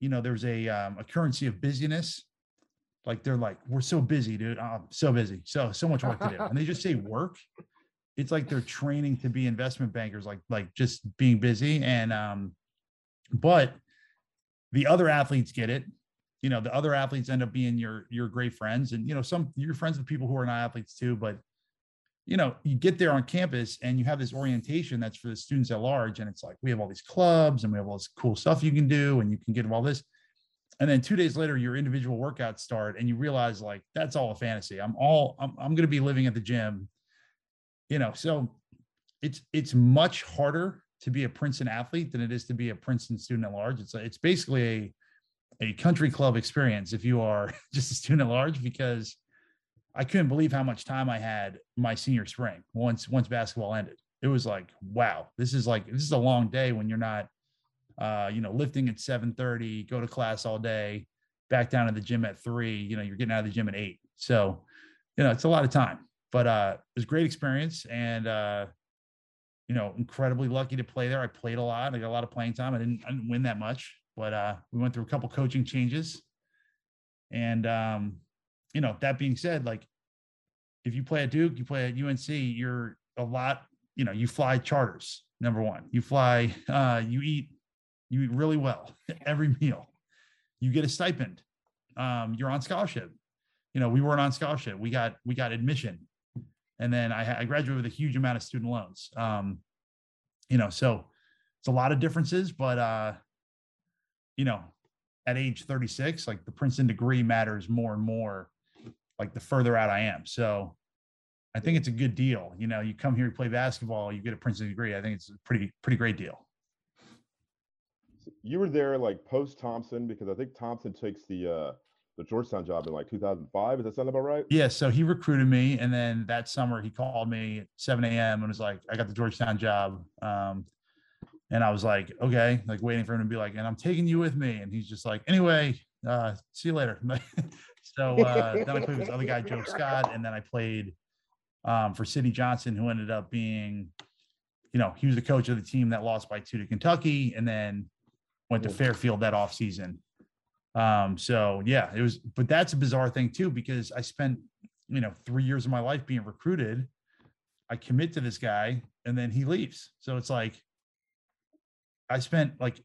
you know, there's a um, a currency of busyness. Like they're like, we're so busy, dude. I'm so busy. So so much work to do. And they just say work it's like they're training to be investment bankers like like just being busy and um but the other athletes get it you know the other athletes end up being your your great friends and you know some you're friends with people who are not athletes too but you know, you get there on campus and you have this orientation that's for the students at large. And it's like, we have all these clubs and we have all this cool stuff you can do and you can get all this. And then two days later, your individual workouts start and you realize like, that's all a fantasy. I'm all, I'm, I'm going to be living at the gym, you know? So it's, it's much harder to be a Princeton athlete than it is to be a Princeton student at large. It's, it's basically a, a country club experience if you are <laughs> just a student at large because I couldn't believe how much time I had my senior spring once once basketball ended. It was like, wow, this is like this is a long day when you're not uh, you know, lifting at 7:30, go to class all day, back down to the gym at three, you know, you're getting out of the gym at eight. So, you know, it's a lot of time. But uh it was a great experience and uh you know, incredibly lucky to play there. I played a lot. I got a lot of playing time. I didn't, I didn't win that much, but uh, we went through a couple coaching changes. And um, you know, that being said, like if you play at Duke, you play at UNC, you're a lot, you know, you fly charters, number one. You fly, <laughs> uh, you eat, you eat really well <laughs> every meal. You get a stipend. Um, you're on scholarship. You know, we weren't on scholarship. We got we got admission. And then I, I graduated with a huge amount of student loans. Um, you know, so it's a lot of differences, but uh, you know, at age 36, like the Princeton degree matters more and more like the further out I am. So I think it's a good deal. You know, you come here, you play basketball, you get a Princeton degree. I think it's a pretty, pretty great deal. You were there like post Thompson because I think Thompson takes the uh the Georgetown job in like 2005. Is that sound about right? Yeah. So he recruited me, and then that summer he called me at 7 a.m. and was like, "I got the Georgetown job." Um, and I was like, "Okay," like waiting for him to be like, "And I'm taking you with me." And he's just like, "Anyway, uh, see you later." <laughs> so uh, then I played with this other guy, Joe Scott, and then I played um, for Sydney Johnson, who ended up being, you know, he was the coach of the team that lost by two to Kentucky, and then went to Fairfield that off season. Um, so yeah, it was, but that's a bizarre thing too, because I spent, you know, three years of my life being recruited. I commit to this guy and then he leaves. So it's like, I spent like,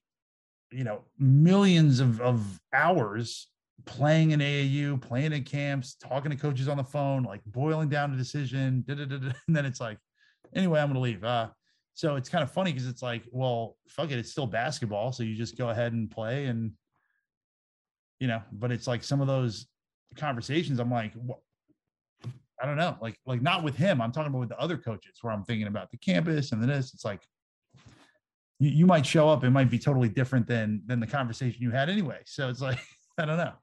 you know, millions of, of hours playing in AAU, playing in camps, talking to coaches on the phone, like boiling down a decision. da, da, da, <laughs> And then it's like, anyway, I'm going to leave. Uh, so it's kind of funny because it's like, well, fuck it, it's still basketball. So you just go ahead and play and, you know, but it's like some of those conversations, I'm like? I don't know, like, like not with him. I'm talking about with the other coaches where I'm thinking about the campus and the this. It's like, you, you might show up, it might be totally different than than the conversation you had anyway. So it's like, <laughs> I don't know.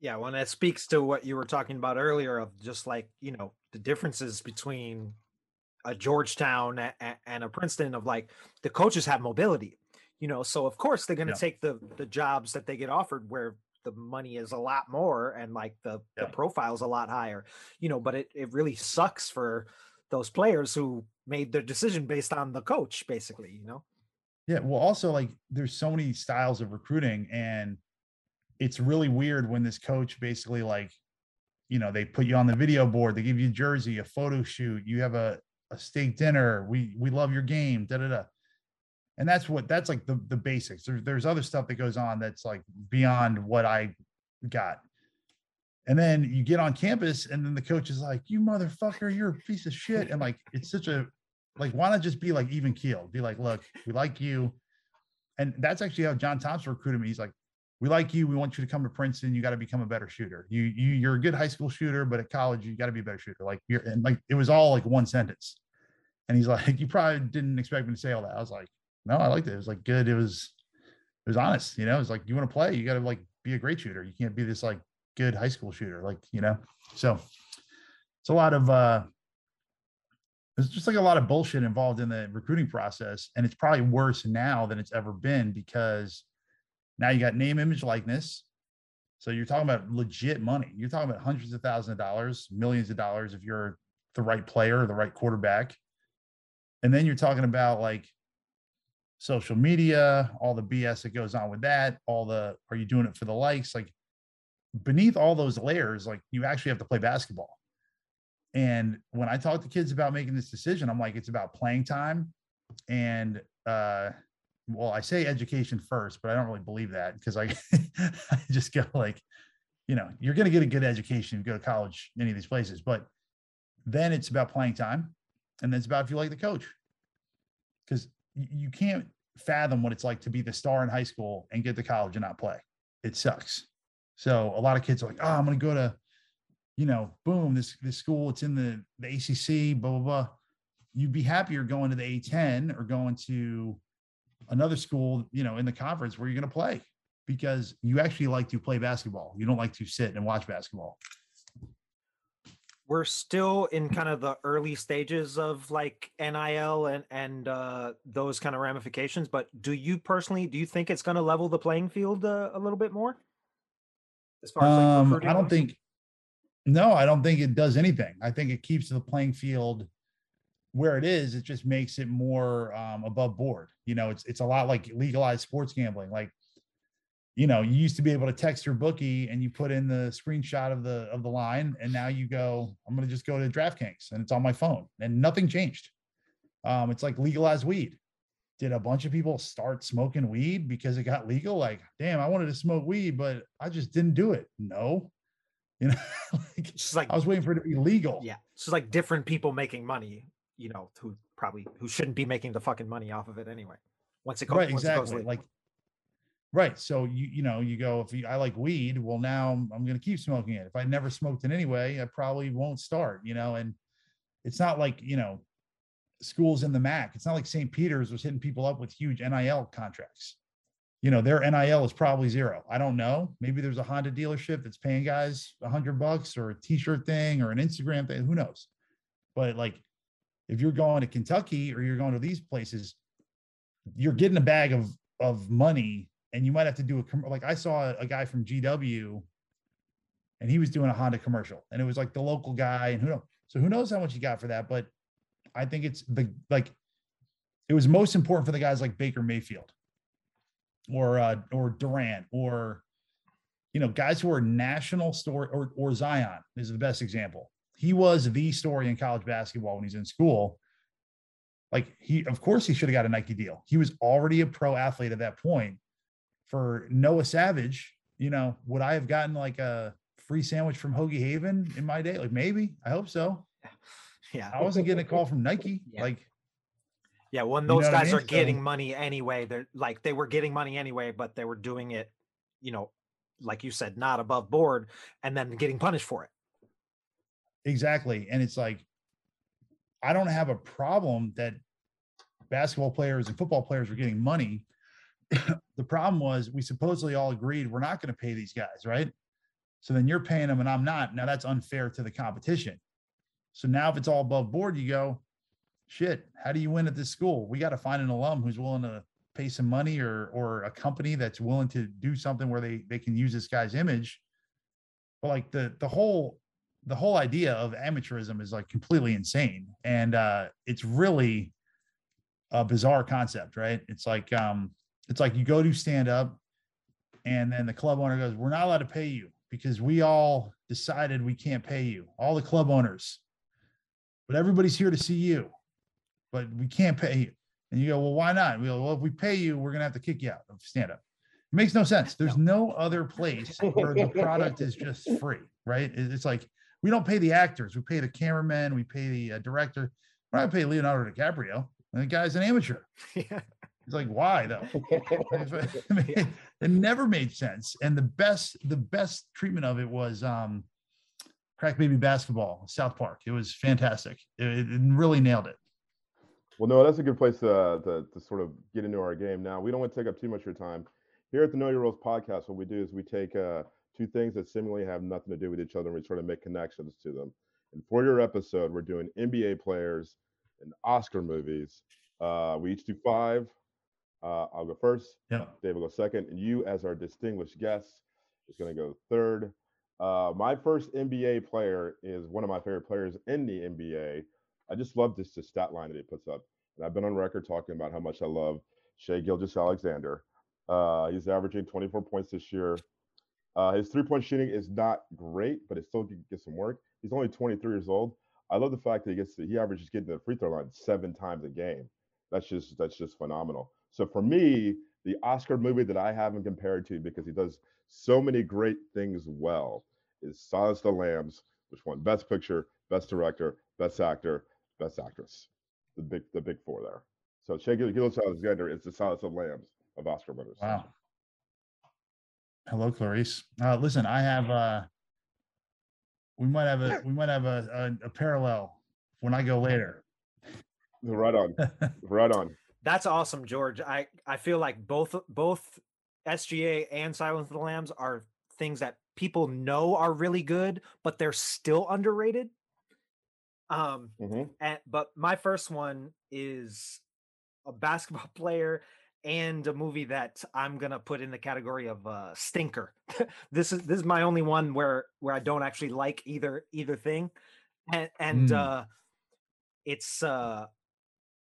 Yeah, well, that speaks to what you were talking about earlier of just like, you know, the differences between a Georgetown and a Princeton of like the coaches have mobility, you know, so of course they're going to Yeah. take the the jobs that they get offered where the money is a lot more and like the Yeah. the profile's a lot higher, you know, but it it really sucks for those players who made their decision based on the coach basically, you know. Yeah. Well, also like there's so many styles of recruiting, and it's really weird when this coach basically like, you know, they put you on the video board, they give you a jersey, a photo shoot, you have a, a steak dinner, we we love your game, da da da. And that's what that's like the the basics. There's there's other stuff that goes on that's like beyond what I got. And then you get on campus, and then the coach is like, "You motherfucker, you're a piece of shit." And like, it's such a like, why not just be like even keel? Be like, look, we like you. And that's actually how John Thompson recruited me. He's like, we like you. We want you to come to Princeton. You got to become a better shooter. You you you're a good high school shooter, but at college you got to be a better shooter. Like you're and like it was all like one sentence. And he's like, <laughs> you probably didn't expect me to say all that. I was like, no, I liked it. It was like good. It was it was honest. You know, it's like you want to play, you got to like be a great shooter. You can't be this like good high school shooter. Like you know, so it's a lot of uh there's just like a lot of bullshit involved in the recruiting process and it's probably worse now than it's ever been because now you got name image likeness. So you're talking about legit money. You're talking about hundreds of thousands of dollars millions of dollars if you're the right player the right quarterback. And then you're talking about like social media all the bs that goes on with that all the are you doing it for the likes? Like beneath all those layers like you actually have to play basketball and when I talk to kids about making this decision, I'm like, it's about playing time. And uh, well, I say education first, but I don't really believe that because I, <laughs> I just go like, you know, you're going to get a good education, go to college, any of these places, but then it's about playing time, and then it's about if you like the coach, because you can't fathom what it's like to be the star in high school and get to college and not play. It sucks. So a lot of kids are like, oh, I'm going to go to, you know, boom, this this school. It's in the the ACC. Blah blah blah. You'd be happier going to the A10 or going to another school, you know, in the conference where you're going to play because you actually like to play basketball. You don't like to sit and watch basketball. We're still in kind of the early stages of like NIL and and uh, those kind of ramifications. But do you personally do you think it's going to level the playing field uh, a little bit more? As far as like, um, I don't goes? think. No, I don't think it does anything. I think it keeps the playing field where it is. It just makes it more um, above board. You know, it's it's a lot like legalized sports gambling. Like you know, you used to be able to text your bookie and you put in the screenshot of the of the line, and now you go, I'm gonna just go to DraftKings and it's on my phone, and nothing changed. Um, it's like legalized weed. Did a bunch of people start smoking weed because it got legal? Like, damn, I wanted to smoke weed, but I just didn't do it. No, you know, <laughs> like, it's like I was waiting for it to be legal. Yeah, she's like different people making money. You know, who probably who shouldn't be making the fucking money off of it anyway. Once it goes, right, exactly. like Right. So you you know you go if you, I like weed, well now I'm, I'm going to keep smoking it. If I never smoked it anyway, I probably won't start. You know, and it's not like you know schools in the MAAC. It's not like St. Peter's was hitting people up with huge NIL contracts. You know, their NIL is probably zero. I don't know. Maybe there's a Honda dealership that's paying guys a hundred bucks or a T-shirt thing or an Instagram thing. Who knows? But like, if you're going to Kentucky or you're going to these places, you're getting a bag of of money and you might have to do a like I saw a guy from GW and he was doing a Honda commercial and it was like the local guy and who knows so who knows how much he got for that but I think it's the like it was most important for the guys like Baker Mayfield or uh or Durant or you know guys who are national story or or Zion is the best example. He was the story in college basketball when he's in school. Like he of course he should have got a Nike deal. He was already a pro athlete at that point for Noah Savage, you know, would I have gotten like a free sandwich from Hoagie Haven in my day? Like maybe. I hope so. <laughs> Yeah. I wasn't getting a call from Nike. <laughs> Yeah. Like yeah, when those guys I mean? are getting so, money anyway, they're like they were getting money anyway, but they were doing it, you know, like you said, not above board, and then getting punished for it. Exactly. And it's like I don't have a problem that basketball players and football players were getting money <laughs> the problem was we supposedly all agreed we're not going to pay these guys, right? So then you're paying them and I'm not. Now that's unfair to the competition. So now if it's all above board, you go, shit, how do you win at this school? We got to find an alum who's willing to pay some money or or a company that's willing to do something where they they can use this guy's image. But like the the whole the whole idea of amateurism is like completely insane. And uh it's really a bizarre concept, right? It's like um it's like you go to stand up and then the club owner goes, We're not allowed to pay you because we all decided we can't pay you, all the club owners. But everybody's here to see you, but we can't pay you. And you go, Well, why not? We go, Well, if we pay you, we're going to have to kick you out of stand up. It makes no sense. There's no other place where the product is just free, right? It's like we don't pay the actors, we pay the cameraman, we pay the uh, director. We're not pay Leonardo DiCaprio. And the guy's an amateur. <laughs> Yeah. It's like, why though? <laughs> it never made sense. And the best, the best treatment of it was um crack baby basketball, South Park. It was fantastic. It, it really nailed it. Well, no, that's a good place to, to, to sort of get into our game. Now, we don't want to take up too much of your time. Here at the Know Your Roles podcast, what we do is we take uh, two things that seemingly have nothing to do with each other and we sort of make connections to them. And for your episode, we're doing NBA players and Oscar movies. Uh, we each do five. Uh, I'll go first. Yeah. Dave will go second. And you, as our distinguished guest, is going to go third. Uh, my first NBA player is one of my favorite players in the NBA. I just love this, this stat line that he puts up. And I've been on record talking about how much I love Shai Gilgeous-Alexander. Uh, he's averaging 24 points this year. Uh, his three point shooting is not great, but it still gets some work. He's only 23 years old. I love the fact that he gets to, he averages getting to the free throw line seven times a game. That's just that's just phenomenal. So for me, the Oscar movie that I have him compared to because he does so many great things well is Silence the Lambs, which won Best Picture, Best Director, Best Actor, Best Actress. The big the big four there. So Shai Gilgeous-Alexander is the Silence of Lambs of Oscar winners. Wow. Hello, Clarice. Uh, listen, I have uh we might have a we might have a, a, a parallel when I go later. Right on. <laughs> right on. That's awesome, George. I I feel like both both SGA and Silence of the Lambs are things that people know are really good, but they're still underrated. Um, Mhm. and but my first one is a basketball <laughs> player and a movie that I'm gonna put in the category of uh, stinker. <laughs> this is this is my only one where where I don't actually like either either thing, and and Mm. uh, it's uh,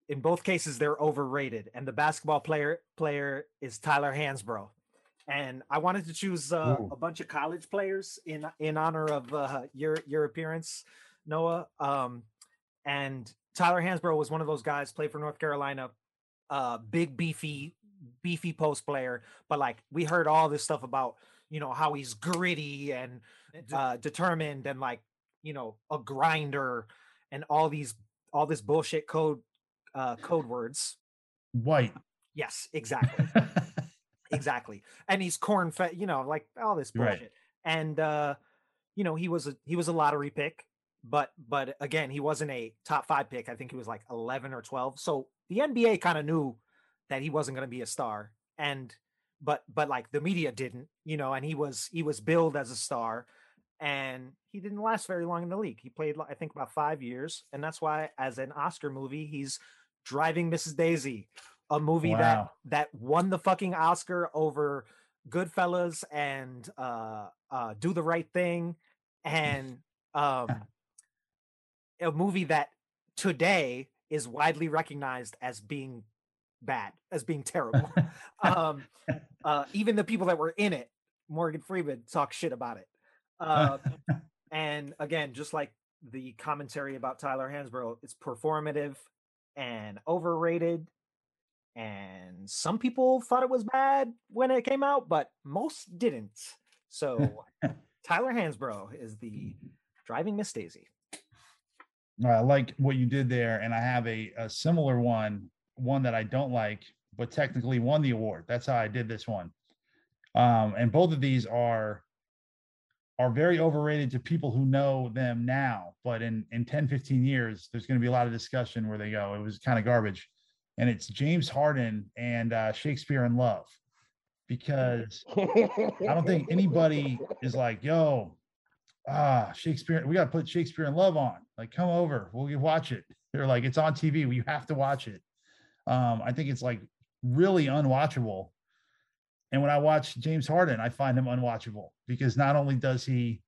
in both cases they're overrated. And the basketball player player is Tyler Hansbrough. And I wanted to choose uh, a bunch of college players in in honor of uh, your your appearance, Noah. Um, and Tyler Hansbrough was one of those guys, played for North Carolina, uh, big beefy beefy post player. But like we heard all this stuff about you know how he's gritty and uh, determined and like you know a grinder and all these all this bullshit code uh, code words. White. Yes, exactly exactly and he's corn fed you know like all this Right. bullshit and uh you know he was a he was a lottery pick but but again he wasn't a top five pick. I think he was like 11 or 12 so the nba kind of knew that he wasn't going to be a star and but but like the media didn't you know and he was he was billed as a star and he didn't last very long in the league. He played i think about five years and that's why as an oscar movie he's driving mrs daisy a movie that that won the fucking Oscar over Goodfellas and uh, uh, Do the Right Thing, and <laughs> um, a movie that today is widely recognized as being bad, as being terrible. <laughs> <laughs> um, uh, even the people that were in it, Morgan Freeman, talk shit about it. Uh, <laughs> and again, just like the commentary about Tyler Hansbrough, it's performative and overrated. And some people thought it was bad when it came out, but most didn't. So Tyler Hansbrough is the driving Miss Daisy. I like what you did there, and I have a, a similar one, one that I don't like, but technically won the award. That's how I did this one. Um, and both of these are are very overrated to people who know them now, but in in 10, 15 years, there's going to be a lot of discussion where they go, it was kind of garbage. And it's James Harden and uh, Shakespeare in Love, because I don't think anybody is like, yo, ah, Shakespeare, we got to put Shakespeare in Love on. Like, come over, we'll watch it. <laughs> They're like, it's on TV. You have to watch it. Um, I think it's like really unwatchable. And when I watch James Harden, I find him unwatchable because not only does he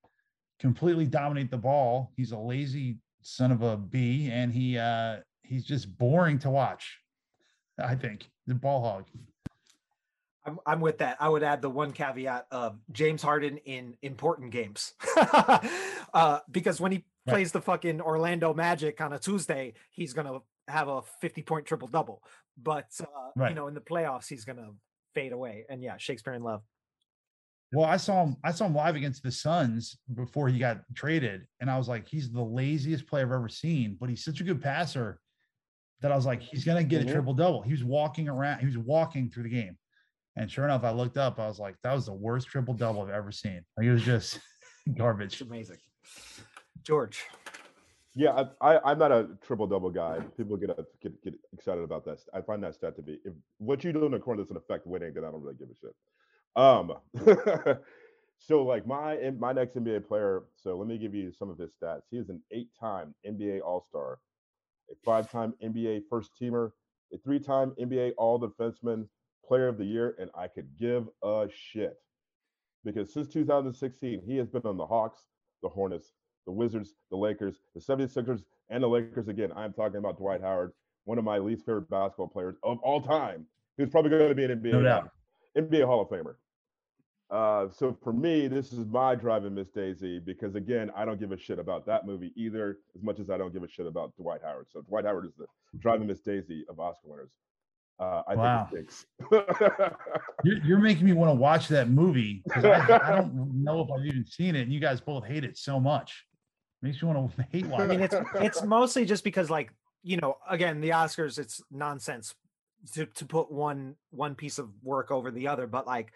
completely dominate the ball, he's a lazy son of a bee, and he uh he's just boring to watch. I think the ball hog. I'm, I'm with that. I would add the one caveat of James Harden in important games. <laughs> uh, because when he Right. plays the fucking Orlando Magic on a Tuesday, he's going to have a 50 point triple double. But, uh, you know, in the playoffs, he's going to fade away. And yeah, Shakespeare in Love. Well, I saw him. I saw him live against the Suns before he got traded, and I was like, he's the laziest player I've ever seen. But he's such a good passer that I was like, he's gonna get a triple double. He was walking around. He was walking through the game, and sure enough, I looked up. I was like, that was the worst triple double I've ever seen. Like it was just <laughs> It's garbage. amazing. George. Yeah, I, I, I'm not a triple double guy. People get, uh, get get excited about that. I find that stat to be if what you do in the corner doesn't affect winning, then I don't really give a shit. Um, <laughs> so like my my next NBA player. So let me give you some of his stats. He is an eight-time NBA All Star, a five-time NBA First Teamer, a three-time NBA All Defenseman, Player of the Year, and I could give a shit because since 2016 he has been on the Hawks, the Hornets, the Wizards, the Lakers, the 76ers, and the Lakers again. I'm talking about Dwight Howard, one of my least favorite basketball players of all time. He's probably going to be an NBA, No doubt. NBA Hall of Famer. Uh, so for me, this is my driving Miss Daisy because again, I don't give a shit about that movie either, as much as I don't give a shit about Dwight Howard. So Dwight Howard is the driving Miss Daisy of Oscar winners. Uh, I Wow. think it stinks. <laughs> You're, you're making me want to watch that movie because I, I don't <laughs> know if I've even seen it, and you guys both hate it so much. Makes you want to hate watch. I mean, it's it's mostly just because, like, you know, again, the Oscars, it's nonsense to to put one one piece of work over the other. But like,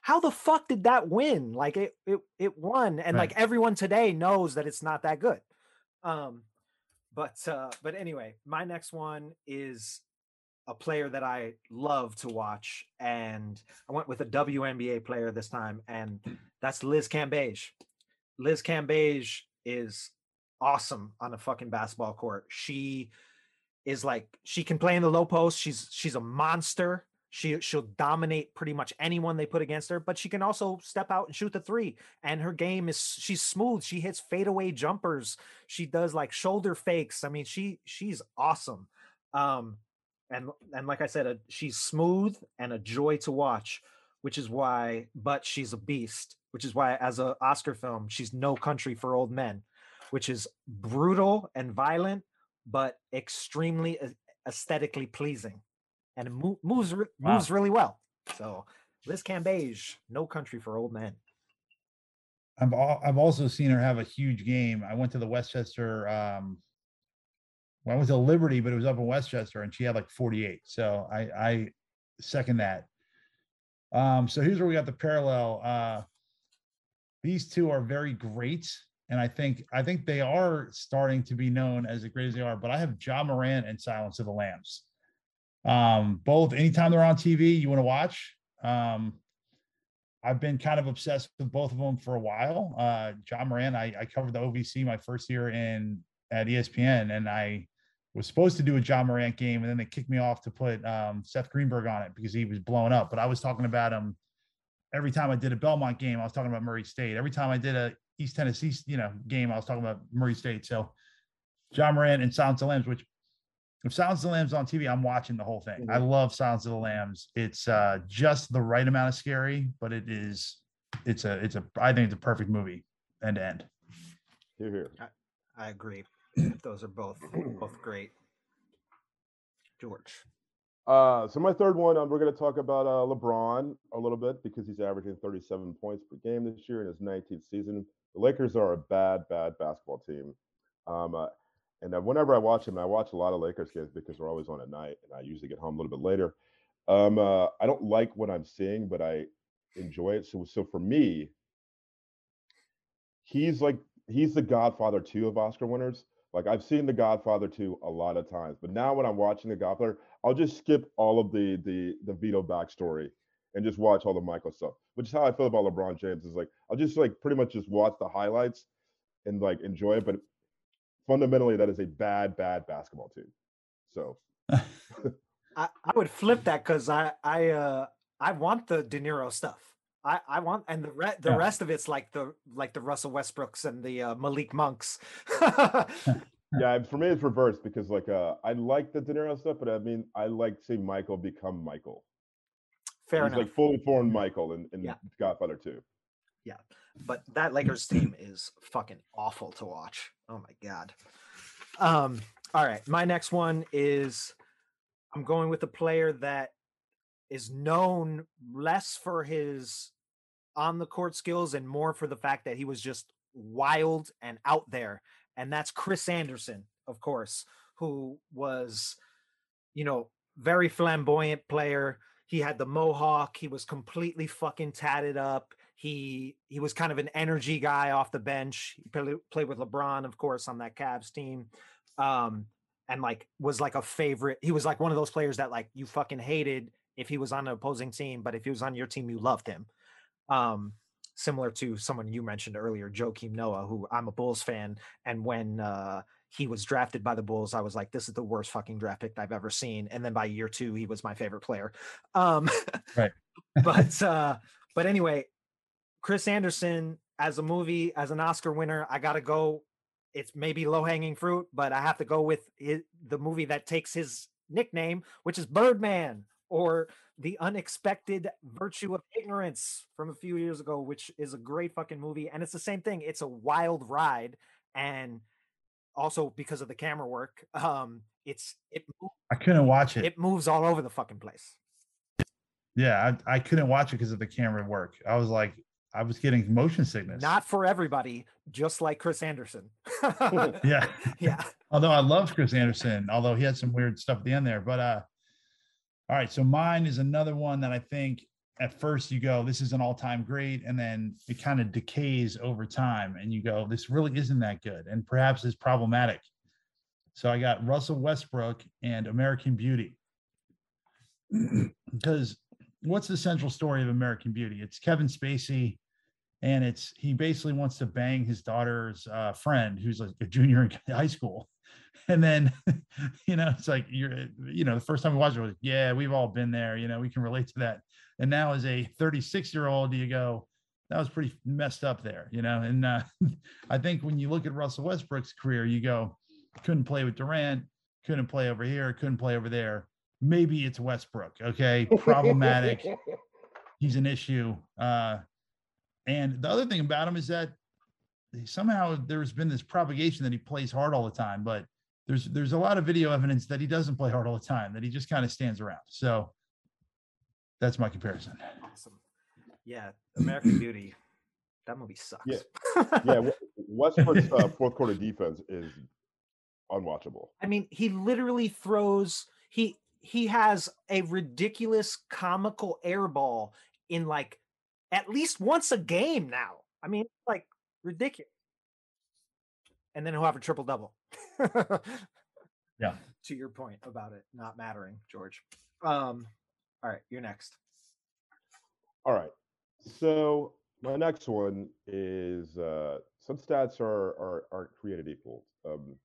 how the fuck did that win? Like, it it it won, and Right. like everyone today knows that it's not that good. Um, but uh, but anyway, my next one is a player that I love to watch, and I went with a WNBA player this time, and <clears throat> that's Liz Cambage. Liz Cambage is awesome on a fucking basketball court. She is like she can play in the low post. She's she's a monster. She she'll dominate pretty much anyone they put against her, but she can also step out and shoot the three. And her game is she's smooth. She hits fadeaway jumpers. She does like shoulder fakes. I mean, she she's awesome. Um and and like I said, uh, she's smooth and a joy to watch, which is why but she's a beast, which is why as a Oscar film, she's no country for old men, which is brutal and violent but extremely aesthetically pleasing and mo- moves re- Wow. moves really well. So Liz Cambage, No Country for Old Men. I've I've also seen her have a huge game. I went to the Westchester. Um, well, I went to Liberty, but it was up in Westchester, and she had like 48. So I I second that. Um, so here's where we got the parallel. Uh, these two are very great, and I think I think they are starting to be known as as great as they are. But I have Ja Morant and Silence of the Lambs. Um, both anytime they're on TV, you want to watch. Um, I've been kind of obsessed with both of them for a while. Uh, Ja Morant, I, I covered the OVC my first year in at ESPN, and I was supposed to do a Ja Morant game, and then they kicked me off to put um, Seth Greenberg on it because he was blowing up. But I was talking about him every time I did a Belmont game. I was talking about Murray State. Every time I did a East Tennessee, you know, game, I was talking about Murray State. So Ja Morant and Silence of the Lambs, which if Silence of the Lambs on TV, I'm watching the whole thing. I love Silence of the Lambs. It's uh, just the right amount of scary, but it is it's a it's a I think it's a perfect movie end to end. Here, here. I agree. Those are both both <clears throat> great. George. Uh, so my third one, um, we're going to talk about uh, LeBron a little bit because he's averaging 37 points per game this year in his 19th season. The Lakers are a bad, bad basketball team. Um, uh, and uh, whenever I watch them, I watch a lot of Lakers games because they're always on at night, and I usually get home a little bit later. Um, uh, I don't like what I'm seeing, but I enjoy it. So, so for me, he's like he's the Godfather two of Oscar winners. Like I've seen The Godfather two a lot of times, but now when I'm watching The Godfather, I'll just skip all of the the the Vito backstory and just watch all the Michael stuff. Which is how I feel about LeBron James. Is like I'll just like pretty much just watch the highlights and like enjoy it. But fundamentally, that is a bad, bad basketball team. So <laughs> I, I would flip that because I I uh I want the De Niro stuff. I, I want and the re- the Yeah. rest of it's like the like the Russell Westbrooks and the uh, Malik Monks. <laughs> yeah, for me it's reversed because like uh I like the De Niro stuff, but I mean I like seeing Michael become Michael. Fair He's enough. like fully formed Michael in, in Yeah. Godfather 2. but that Lakers team is fucking awful to watch. Oh my god. Um all right, my next one is I'm going with a player that is known less for his on the court skills and more for the fact that he was just wild and out there and that's Chris Andersen, of course, who was you know, very flamboyant player. He had the mohawk, he was completely fucking tatted up he he was kind of an energy guy off the bench. He played, with LeBron, of course, on that Cavs team, um, and like was like a favorite. He was like one of those players that like you fucking hated if he was on an opposing team, but if he was on your team, you loved him. Um, similar to someone you mentioned earlier, Joakim Noah, who I'm a Bulls fan, and when uh, he was drafted by the Bulls, I was like, this is the worst fucking draft pick I've ever seen. And then by year two, he was my favorite player. Um, Right. <laughs> but uh, but anyway, Chris Andersen as a movie, as an Oscar winner, I gotta go. It's maybe low hanging fruit, but I have to go with hi the movie that takes his nickname, which is Birdman or The Unexpected Virtue of Ignorance from a few years ago, which is a great fucking movie. And it's the same thing. It's a wild ride, and also because of the camera work, um, it's it I couldn't watch it. it moves all over the fucking place. yeah, I, I couldn't watch it because of the camera work. I was like, I was getting motion sickness. Not for everybody, just like Chris Andersen. <laughs> yeah. yeah. <laughs> although I love Chris Andersen, although he had some weird stuff at the end there. But uh all right, so mine is another one that I think at first you go, this is an all-time great, and then it kind of decays over time, and you go, this really isn't that good, and perhaps is problematic. So I got Russell Westbrook and American Beauty. <clears throat> because what's the central story of American Beauty? It's Kevin Spacey, and it's he basically wants to bang his daughter's uh, friend who's like a junior in <laughs> high school. And then, <laughs> you know, it's like you're, you know, the first time we watched it was, yeah, we've all been there. You know, we can relate to that. And now, as a 36 year old, you go, that was pretty messed up there, you know. And uh, <laughs> I think when you look at Russell Westbrook's career, you go, couldn't play with Durant, couldn't play over here, couldn't play over there. Maybe it's Westbrook. Okay, <laughs> problematic. He's an issue. Uh, and the other thing about him is that somehow there's been this propagation that he plays hard all the time, but there's there's a lot of video evidence that he doesn't play hard all the time, that he just kind of stands around. So that's my comparison. Awesome. Yeah. American <clears throat> Beauty. That movie sucks. Yeah. <laughs> yeah, Westbrook's uh, fourth quarter defense is unwatchable. I mean, he literally throws he he has a ridiculous comical air ball in like at least once a game now. I mean, like ridiculous. And then he'll have a triple double. <laughs> Yeah. To your point about it not mattering, George. Um, all right, you're next. All right. So my next one is uh, some stats are are aren't created equal. Um,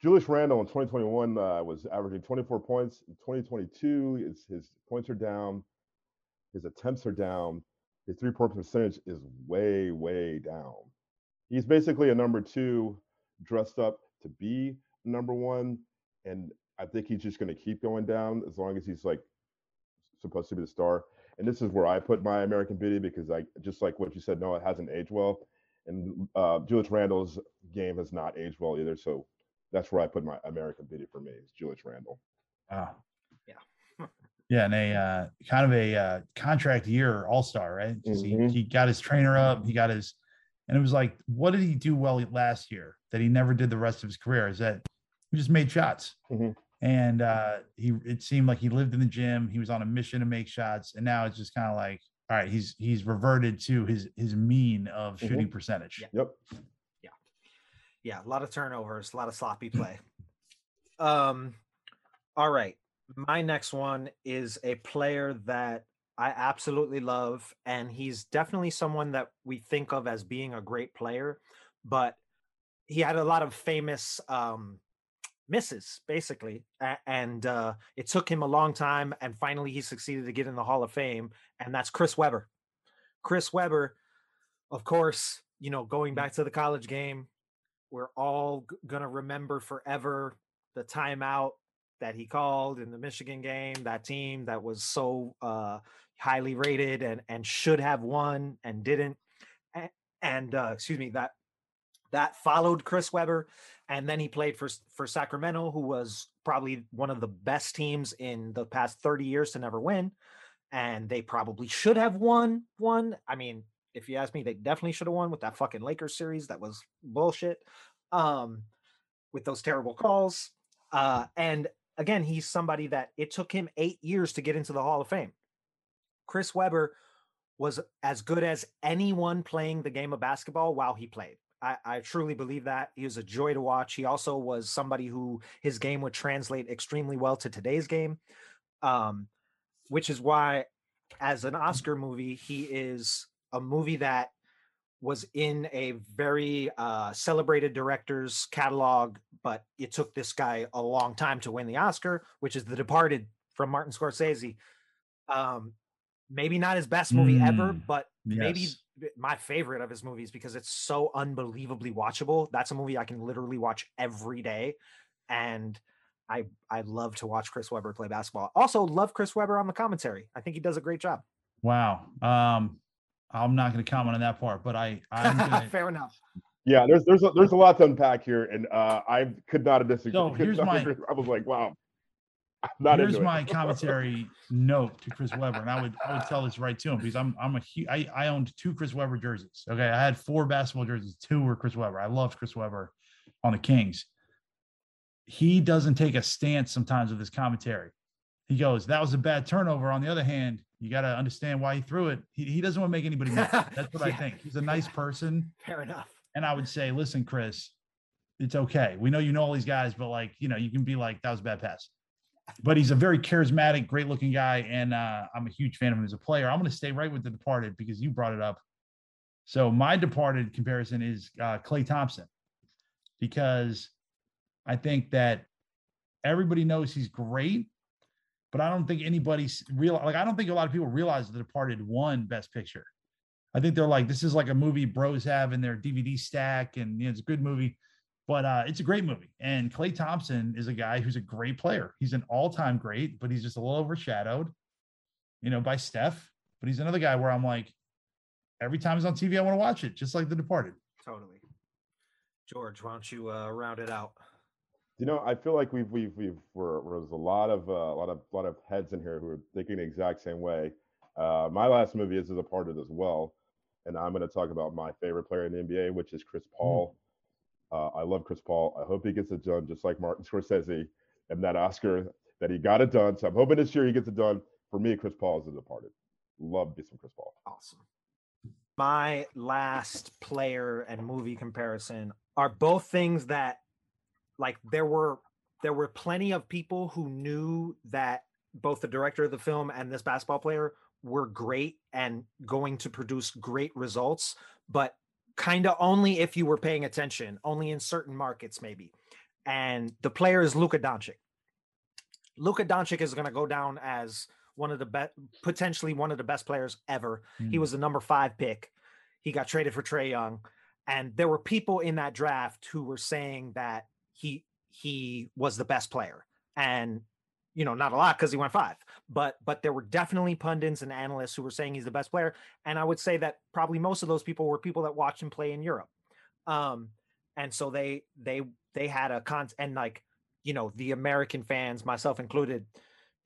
Julius Randle in 2021 uh, was averaging 24 points. In 2022, his, his points are down, his attempts are down, his three point percentage is way way down. He's basically a number two, dressed up to be number one, and I think he's just going to keep going down as long as he's like supposed to be the star. And this is where I put my American Beauty because I just like what you said, no, it hasn't aged well. And uh, Julius Randle's game has not aged well either. So that's where I put my American Beauty for me is Julius Randle. Wow. Yeah. Yeah, and a uh, kind of a uh, contract year all star, right? 'Cause Mhm. He, he got his trainer up, he got his, and it was like, what did he do well last year that he never did the rest of his career? Is that he just made shots, Mhm. and uh, he it seemed like he lived in the gym. He was on a mission to make shots, and now it's just kind of like, all right, he's he's reverted to his his mean of Mhm. shooting percentage. Yeah. Yep. Yeah. Yeah, a lot of turnovers, a lot of sloppy play. Um, all right. My next one is a player that I absolutely love, and he's definitely someone that we think of as being a great player, but he had a lot of famous um misses basically and uh it took him a long time and finally he succeeded to get in the hall of fame and that's chris webber. Chris webber of course you know going back to the college game we're all g- gonna remember forever the timeout that he called in the Michigan game. That team that was so uh, highly rated and and should have won and didn't. A- And uh, excuse me that that followed Chris Webber, and then he played for for Sacramento, who was probably one of the best teams in the past thirty years to never win, and they probably should have won one. I mean, if you ask me, they definitely should have won with that fucking Lakers series. That was bullshit. Um, with those terrible calls. Uh, and again, he's somebody that it took him eight years to get into the Hall of Fame. Chris Webber was as good as anyone playing the game of basketball while he played. I, I truly believe that. He was a joy to watch. He also was somebody who his game would translate extremely well to today's game, um, which is why, as an Oscar movie, he is a movie that was in a very uh, celebrated director's catalog, but it took this guy a long time to win the Oscar, which is The Departed from Martin Scorsese. Um, maybe not his best movie ever, Mm, but maybe yes. b- my favorite of his movies because it's so unbelievably watchable. That's a movie I can literally watch every day, and I I love to watch Chris Webber play basketball. Also, love Chris Webber on the commentary. I think he does a great job. Wow. Um, I'm not going to comment on that part, but I I'm <laughs> gonna, Fair enough. Yeah, there's there's a, there's a lot to unpack here, and uh, I could not have disagreed. So, could here's my- agree- <laughs> I was like, wow. I'm not Here's my commentary note to Chris Webber, and I would I would tell this right to him because I'm I'm a hu- I, I owned two Chris Webber jerseys. Okay, I had four basketball jerseys. Two were Chris Webber. I loved Chris Webber on the Kings. He doesn't take a stance sometimes with his commentary. He goes, "That was a bad turnover." On the other hand, you got to understand why he threw it. He, he doesn't want to make anybody mad. <laughs> That's what I think. He's a nice person. Fair enough. And I would say, listen, Chris, it's okay. We know you know all these guys, but like, you know, you can be like, that was a bad pass. But he's a very charismatic, great looking guy. And uh, I'm a huge fan of him as a player. I'm going to stay right with The Departed because you brought it up. So my Departed comparison is uh, Klay Thompson because I think that everybody knows he's great, but I don't think anybody's real. Like, I don't think a lot of people realize The Departed won Best Picture. I think they're like, this is like a movie bros have in their DVD stack, and you know, it's a good movie, but uh, it's a great movie. And Klay Thompson is a guy who's a great player. He's an all-time great, but he's just a little overshadowed, you know, by Steph. But he's another guy where I'm like, every time he's on TV, I want to watch it, just like The Departed. Totally. George, why don't you uh, round it out? You know, I feel like we've we've we've we're, there's a lot of uh, a lot of lot of heads in here who are thinking the exact same way. Uh, my last movie is a part of as well, and I'm going to talk about my favorite player in the NBA, which is Chris Paul. Uh, I love Chris Paul. I hope he gets it done, just like Martin <laughs> Scorsese and that Oscar that he got it done. So I'm hoping this year he gets it done. For me, Chris Paul is the departed. Love me some Chris Paul. Awesome. My last player and movie comparison are both things that like there were there were plenty of people who knew that both the director of the film and this basketball player were great and going to produce great results, but kind of only if you were paying attention, only in certain markets maybe. And the player is Luka Doncic. Luka Doncic is going to go down as one of the best, potentially one of the best players ever. He Mm. was the number five pick. He got traded for Trae Young, and there were people in that draft who were saying that he he was the best player, and you know not a lot because he went five, but but there were definitely pundits and analysts who were saying he's the best player, and I would say that probably most of those people were people that watched him play in Europe, um, and so they they they had a con and like you know the American fans, myself included,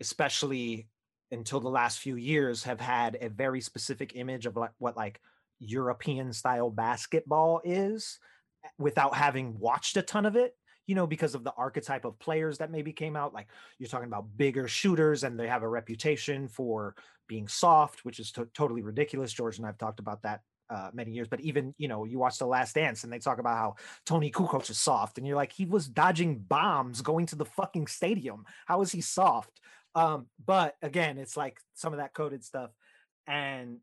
especially until the last few years have had a very specific image of like what like European style basketball is eh, without having watched a ton of it you know because of the archetype of players that maybe came out like you're talking about bigger shooters and they have a reputation for being soft which is to- totally ridiculous. George and i've talked about that uh, many years but even you know you watch the last dance and they talk about how toni kukoc is soft and you're like he was dodging bombs going to the fucking stadium. How is he soft? Um, but again, it's like some of that coded stuff. And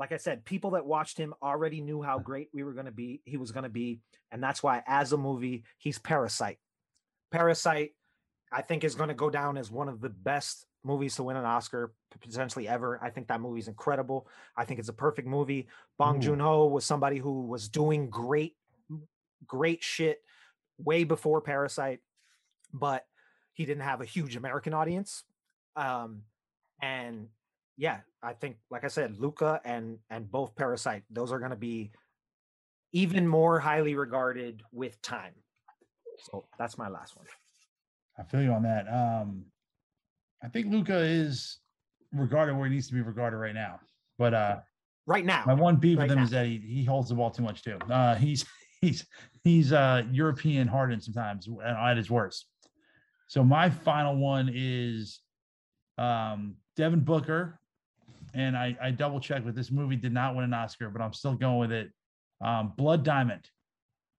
like I said, people that watched him already knew how great we were going to be. He was going to be, and that's why, as a movie, he's Parasite. Parasite, I think, is going to go down as one of the best movies to win an Oscar potentially ever. I think that movie's incredible. I think it's a perfect movie. Bong. Joon Ho was somebody who was doing great, great shit way before Parasite, but he didn't have a huge American audience um and yeah i think like i said luka and and both parasite those are going to be even more highly regarded with time so that's my last one I feel you on that. Um, I think Luka is regarded where he needs to be regarded right now. But uh, right now my one beef right with him now. is that he, he holds the ball too much too. Uh, he's <laughs> he's he's uh, European hardened sometimes at his worst. So my final one is um, Devin Booker, and I, I double checked with this movie did not win an Oscar, but I'm still going with it. Um, Blood Diamond,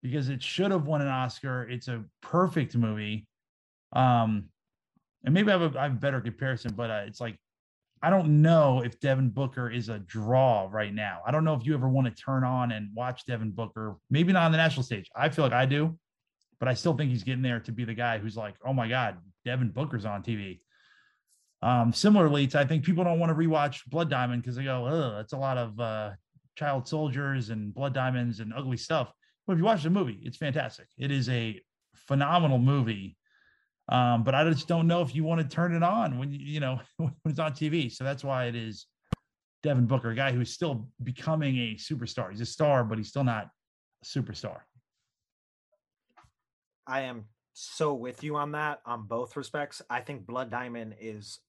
because it should have won an Oscar. It's a perfect movie. Um, and maybe I have a, I have a better comparison, but uh, it's like I don't know if Devin Booker is a draw right now. I don't know if you ever want to turn on and watch Devin Booker. Maybe not on the national stage. I feel like I do, but I still think he's getting there to be the guy who's like, oh my God, Devin Booker's on TV. Um, similarly, I think people don't want to rewatch Blood Diamond because they go, oh, that's a lot of uh, child soldiers and blood diamonds and ugly stuff. But if you watch the movie, it's fantastic. It is a phenomenal movie. Um, but I just don't know if you want to turn it on when you, you know <laughs> when it's on TV. So that's why it is Devin Booker, a guy who's still becoming a superstar. He's a star, but he's still not a superstar. i am so with you on that on both respects. I think Blood Diamond is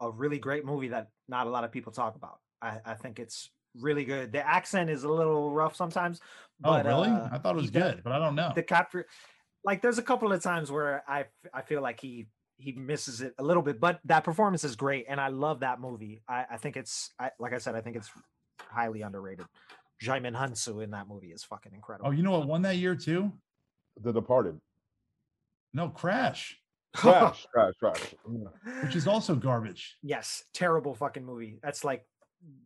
a really great movie that not a lot of people talk about. I, I think it's really good. The accent is a little rough sometimes. Oh, But, really? uh, I thought it was does- good, but I don't know. the capture like there's a couple of times where I I feel like he he misses it a little bit but that performance is great and i love that movie i i think it's I, like i said i think it's highly underrated Djimon Hounsou in that movie is fucking incredible. Oh, you know what won that year too? The Departed. No, Crash, Crash, crash, <laughs> crash. Yeah. which is also garbage. yes, terrible fucking movie. That's like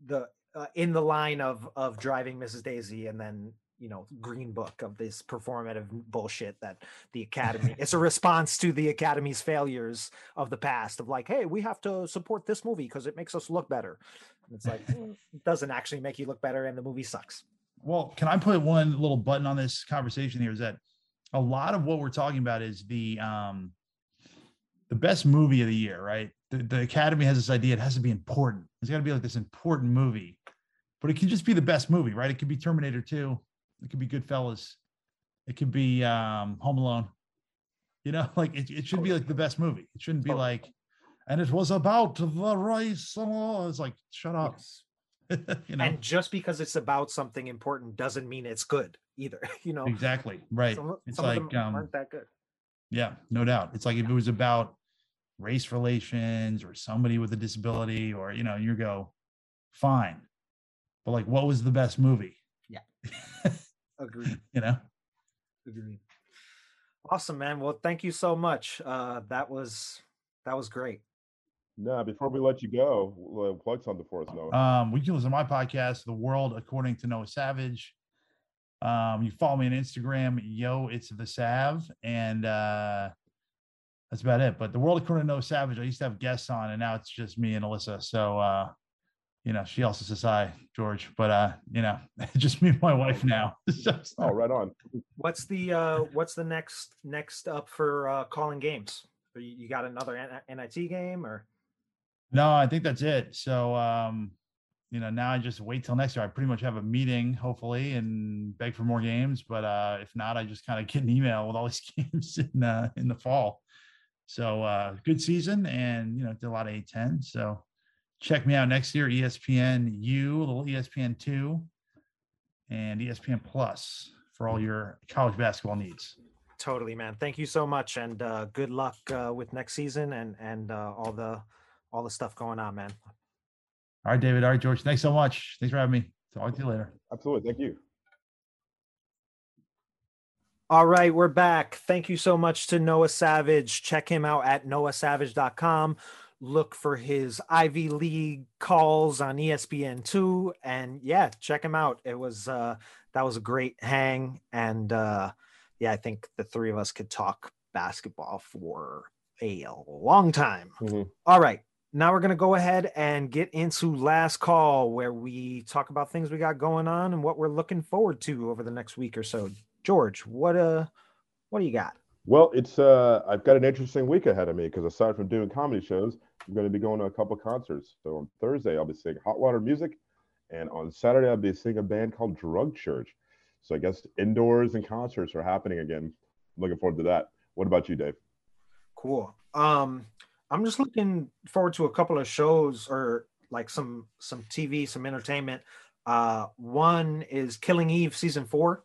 the uh, in the line of of driving Mrs. Daisy and then you know Green Book of this performative bullshit that the Academy. <laughs> it's a response to the Academy's failures of the past of like, hey, we have to support this movie because it makes us look better. And it's like "Mm, <laughs> it doesn't actually make you look better, and the movie sucks. Well, can I put one little button on this conversation here? Is that a lot of what we're talking about is the um the best movie of the year, right? The, the Academy has this idea it has to be important. It's got to be like this important movie, but it can just be the best movie, right? It could be Terminator 2, it could be Goodfellas, it could be um Home Alone. You know, <laughs> like it, it should be like the best movie. It shouldn't be like, and it was about the race. oh," It's like, shut up. <laughs> you know, And just because it's about something important doesn't mean it's good either. <laughs> You know, exactly right. some, It's some like um, aren't that good. Yeah, no doubt. It's like if it was about race relations or somebody with a disability, or you know, you go, fine. But like, what was the best movie? Yeah <laughs> agreed. You know? Agreed. Awesome, man. Well, thank you so much. Uh, that was that was great. Nah, before we let you go, we'll plug something for us, Noah. Um, we can listen to my podcast, The World According to Noah Savage. Um, you follow me on Instagram, yo, it's the Sav, and uh that's about it. But the World According to Noah Savage, I used to have guests on, and now it's just me and Alyssa. So uh, you know, she also says hi, George. But uh, you know, <laughs> just me and my wife now. <laughs> So it's oh, right on. What's the uh, what's the next next up for uh, calling games? You you got another NIT game or? No, I think that's it. So, um, you know, now I just wait till next year. I pretty much have a meeting, hopefully, and beg for more games. But uh, if not, I just kind of get an email with all these <laughs> games in uh, in the fall. So, uh, good season, and you know, did a lot of A10. So, check me out next year. ESPN U, a little ESPN two, and ESPN Plus for all your college basketball needs. Totally, man. Thank you so much, and uh, good luck uh, with next season and and uh, all the all the stuff going on, man. All right, David. All right, George. Thanks so much. Thanks for having me. Talk to you later. Absolutely. Thank you. All right, we're back. Thank you so much to Noah Savage. Check him out at noahsavage.com. Look for his Ivy League calls on E ESPN2 and yeah, check him out. It was uh that was a great hang and uh yeah, I think the three of us could talk basketball for a long time. Mhm. All right. Now we're going to go ahead and get into last call where we talk about things we got going on and what we're looking forward to over the next week or so. George, what uh what do you got? Well, it's uh, I've got an interesting week ahead of me because aside from doing comedy shows, I'm going to be going to a couple concerts. So on Thursday, I'll be seeing Hot Water Music, and on Saturday, I'll be seeing a band called Drug Church. So I guess indoors and concerts are happening again. looking forward to that. What about you, Dave? Cool. Um I'm just looking forward to a couple of shows or like some some TV, some entertainment. Uh one is Killing Eve season 4.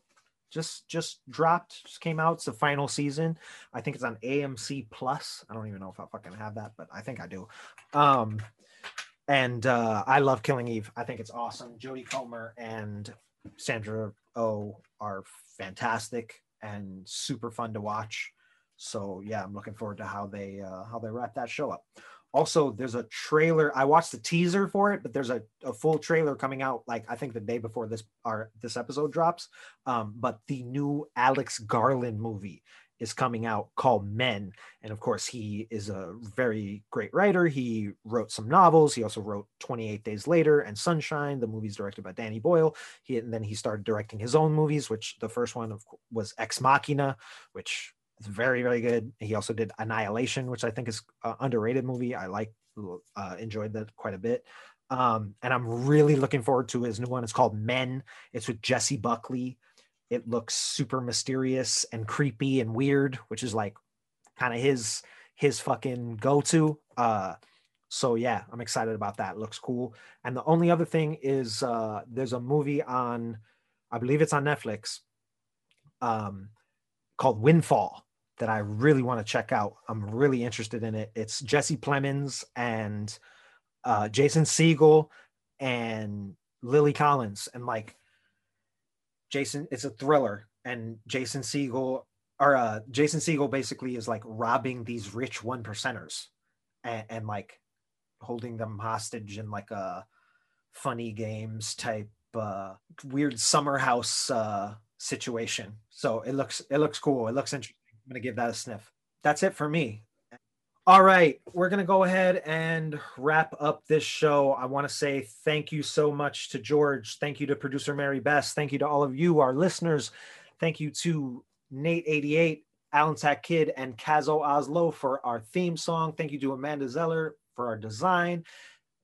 Just just dropped, just came out. It's the final season. I think it's on AMC Plus. I don't even know if I fucking have that, but I think I do. Um and uh I love Killing Eve. I think it's awesome. Jodie Comer and Sandra Oh are fantastic and super fun to watch. So yeah, I'm looking forward to how they uh, how they wrap that show up. Also, there's a trailer. I watched the teaser for it, but there's a, a full trailer coming out like I think the day before this our this episode drops. Um, but the new Alex Garland movie is coming out called Men, and of course he is a very great writer. He wrote some novels. He also wrote 28 Days Later and Sunshine. The movie's directed by Danny Boyle. He and then he started directing his own movies, which the first one of, was Ex Machina, which is very very good. He also did Annihilation, which I think is an underrated movie. I like uh, enjoyed that quite a bit. Um, and I'm really looking forward to his new one. It's called Men. It's with Jessie Buckley. it looks super mysterious and creepy and weird, which is like kind of his his fucking go-to. Uh so yeah, I'm excited about that. Looks cool. And the only other thing is uh there's a movie on I believe it's on Netflix um called Windfall that I really want to check out. I'm really interested in it. It's Jesse Plemons and uh Jason Segel and Lily Collins and like Jason it's a thriller and Jason Segel or uh Jason Segel basically is like robbing these rich one percenters and, and like holding them hostage in like a funny games type uh weird summer house uh situation so it looks it looks cool it looks interesting i'm gonna give that a sniff. That's it for me. All right we're gonna go ahead and wrap up this show. I want to say thank you so much to george. Thank you to producer mary best thank you to all of you our listeners. Thank you to nate 88 alan Tack kid and kazo oslo for our theme song. Thank you to amanda zeller for our design.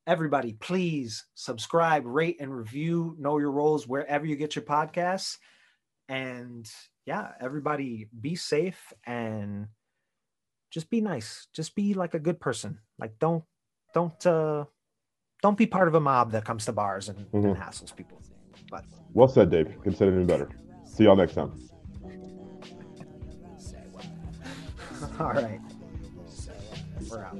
Everybody please subscribe rate and review know your roles wherever you get your podcasts. And yeah everybody be safe and just be nice just be like a good person like don't don't uh don't be part of a mob that comes to bars and, and Mhm. hassles people but Well said, Dave. Consider me better. See y'all next time. <laughs> all right we're out